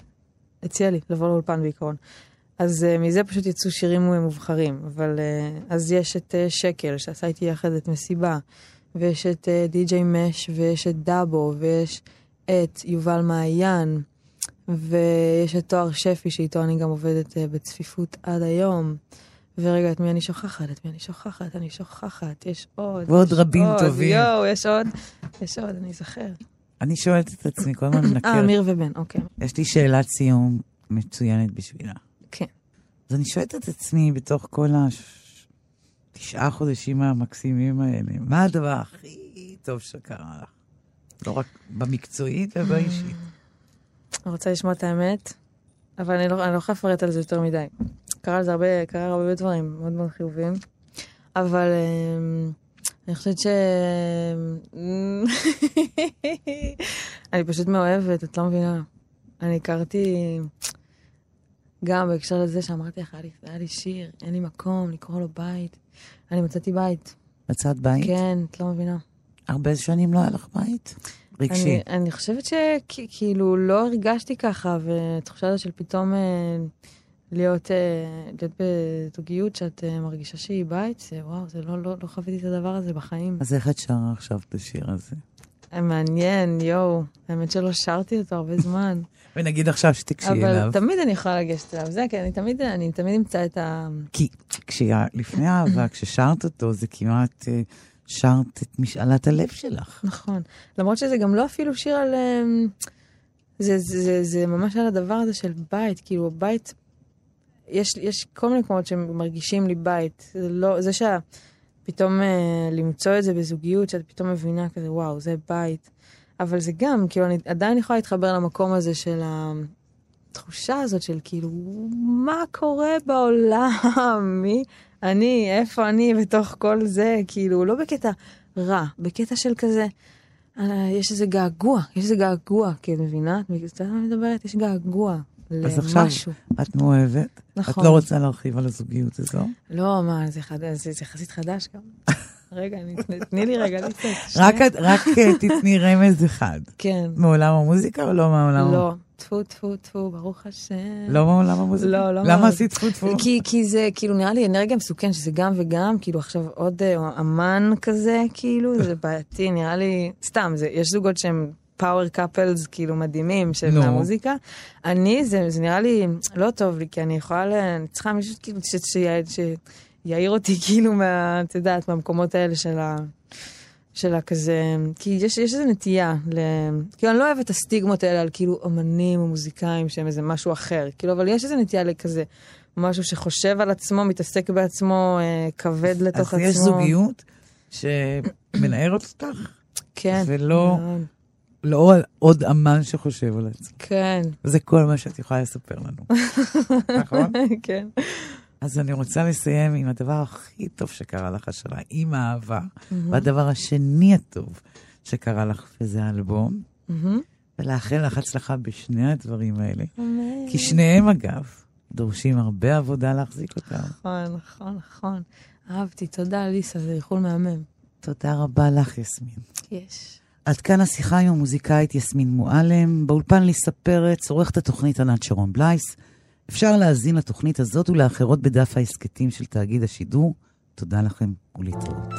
S4: הציע לי לבוא לאולפן בעיקרון. אז uh, מזה פשוט יצאו שירים מובחרים, אבל uh, אז יש את uh, שקל שעשה איתי יחד את מסיבה, ויש את די.ג'יי מש, ויש את דאבו, ויש את יובל מעיין, ויש את תואר שפי שאיתו אני גם עובדת uh, בצפיפות עד היום, ורגע, את מי אני שוכחת? את מי אני שוכחת? אני שוכחת, יש עוד.
S3: ועוד
S4: יש
S3: רבים
S4: עוד,
S3: טובים.
S4: יואו, יש עוד, יש עוד, אני אזכר.
S3: אני שואלת את עצמי, כל הזמן
S4: אה,
S3: מנקרת.
S4: אמיר ובן, אוקיי.
S3: יש לי שאלת סיום מצוינת בשבילה.
S4: כן.
S3: אז אני שואלת את עצמי, בתוך כל התשעה חודשים המקסימים האלה, מה הדבר הכי טוב שקרה לך? לא רק במקצועית ובאישית.
S4: אני רוצה לשמוע את האמת, אבל אני לא, אני לא יכולה לפרט על זה יותר מדי. קרה על זה הרבה, קרה הרבה דברים מאוד מאוד חיוביים, אבל אמ, אני חושבת ש... אני פשוט מאוהבת, את לא מבינה. אני הכרתי גם בהקשר לזה שאמרתי לך, היה לי- שיר, אין לי מקום לקרוא לו בית. אני מצאתי בית.
S3: מצאת בית?
S4: כן, את לא מבינה.
S3: הרבה שנים לא היה לך בית? רגשי.
S4: אני, אני חושבת שכאילו לא הרגשתי ככה, ותחושה הזאת של פתאום אה, להיות, אה, להיות בזוגיות שאת אה, מרגישה שהיא בית, זה וואו, זה לא, לא, לא חוויתי את הדבר הזה בחיים.
S3: אז איך את שרה עכשיו את השיר הזה?
S4: אה, מעניין, יואו, האמת שלא שרתי אותו הרבה זמן.
S3: ונגיד עכשיו שתקשי
S4: אבל
S3: אליו.
S4: תמיד אני יכולה לגשת אליו, זה כן, אני תמיד, אני תמיד אמצא את ה...
S3: כי כשלפני האהבה, כששרת אותו, זה כמעט שרת את משאלת הלב שלך.
S4: נכון. למרות שזה גם לא אפילו שיר על... זה, זה, זה, זה ממש על הדבר הזה של בית, כאילו בית, יש, יש כל מיני מקומות שמרגישים לי בית. זה לא, זה שפתאום אה, למצוא את זה בזוגיות, שאת פתאום מבינה כזה, וואו, זה בית. אבל זה גם, כאילו, אני עדיין יכולה להתחבר למקום הזה של התחושה הזאת של כאילו, מה קורה בעולם? מי אני, איפה אני בתוך כל זה? כאילו, לא בקטע רע, בקטע של כזה, אה, יש איזה געגוע, יש איזה געגוע, כי את מבינה? את יודעת מה מדברת? יש געגוע
S3: אז עכשיו
S4: למשהו.
S3: את מאוהבת?
S4: נכון.
S3: את לא רוצה להרחיב על הזוגיות הזו?
S4: לא, מה, זה חדש, זה זה יחסית חדש גם. רגע, תני לי רגע לצאת.
S3: רק רק אה, תתני רמז אחד.
S4: כן.
S3: מעולם המוזיקה או לא מעולם?
S4: לא, טפו טפו טפו, ברוך השם.
S3: לא מעולם המוזיקה?
S4: לא, לא
S3: למה. עשית טפו טפו?
S4: כי, כי זה כאילו נראה לי אנרגיה מסוכנת, שזה גם וגם, כאילו עכשיו עוד אה, אמן כזה, כאילו, זה בעייתי, נראה לי, סתם, זה, יש זוגות שהם פאוור קאפלס כאילו מדהימים של
S3: נו.
S4: המוזיקה. אני, זה, זה נראה לי לא טוב לי, כי אני יכולה, אני צריכה מישהו כאילו ש, ש, ש, שיעיר אותי כאילו מה, את יודעת, מהמקומות האלה של ה... של הכזה, כי יש, יש איזו נטייה, ל... כאילו אני לא אוהבת את הסטיגמות האלה על כאילו אמנים או מוזיקאים שהם איזה משהו אחר, כאילו, אבל יש איזו נטייה לכזה, משהו שחושב על עצמו, מתעסק בעצמו, אה, כבד לתוך
S3: אז
S4: עצמו.
S3: יש זוגיות שמנערת אותך,
S4: כן.
S3: ולא-
S4: מאוד.
S3: לא על עוד אמן שחושב על עצמו.
S4: כן,
S3: זה כל מה שאת יכולה לספר לנו. נכון?
S4: כן.
S3: אז אני רוצה לסיים עם הדבר הכי טוב שקרה לך השנה, עם האהבה, והדבר השני הטוב שקרה לך, וזה האלבום. ולאחל לך הצלחה בשני הדברים האלה. כי שניהם, אגב, דורשים הרבה עבודה להחזיק אותם.
S4: נכון, נכון, נכון. אהבתי, תודה ליסה, זה איחול מהמם.
S3: תודה רבה לך, יסמין.
S4: יש.
S3: עד כאן השיחה עם המוזיקאית יסמין מועלם, באולפן ליסה פרץ, עורכת התוכנית ענת שרון בלייס. אפשר להאזין לתוכנית הזאת ולאחרות בדף ההסכתים של תאגיד השידור. תודה לכם ולהתראות.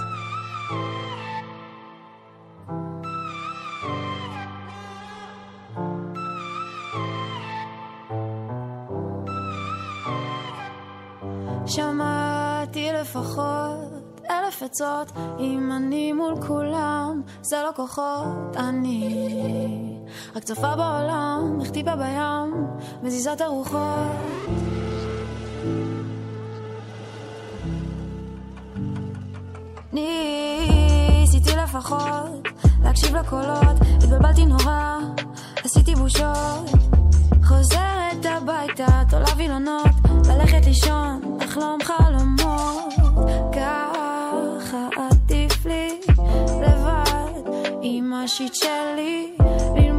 S6: שמעתי לפחות אלף עצות אם אני מול כולם זה לא כוחות אני. רק צופה בעולם, הכתיבה בים מזיזה את הרוחות. ניסיתי לפחות להקשיב לקולות התבלבלתי נורא עשיתי בושות. חוזרת הביתה, תולה וילונות, ללכת לישון, לחלום חלומות. ככה לבד עם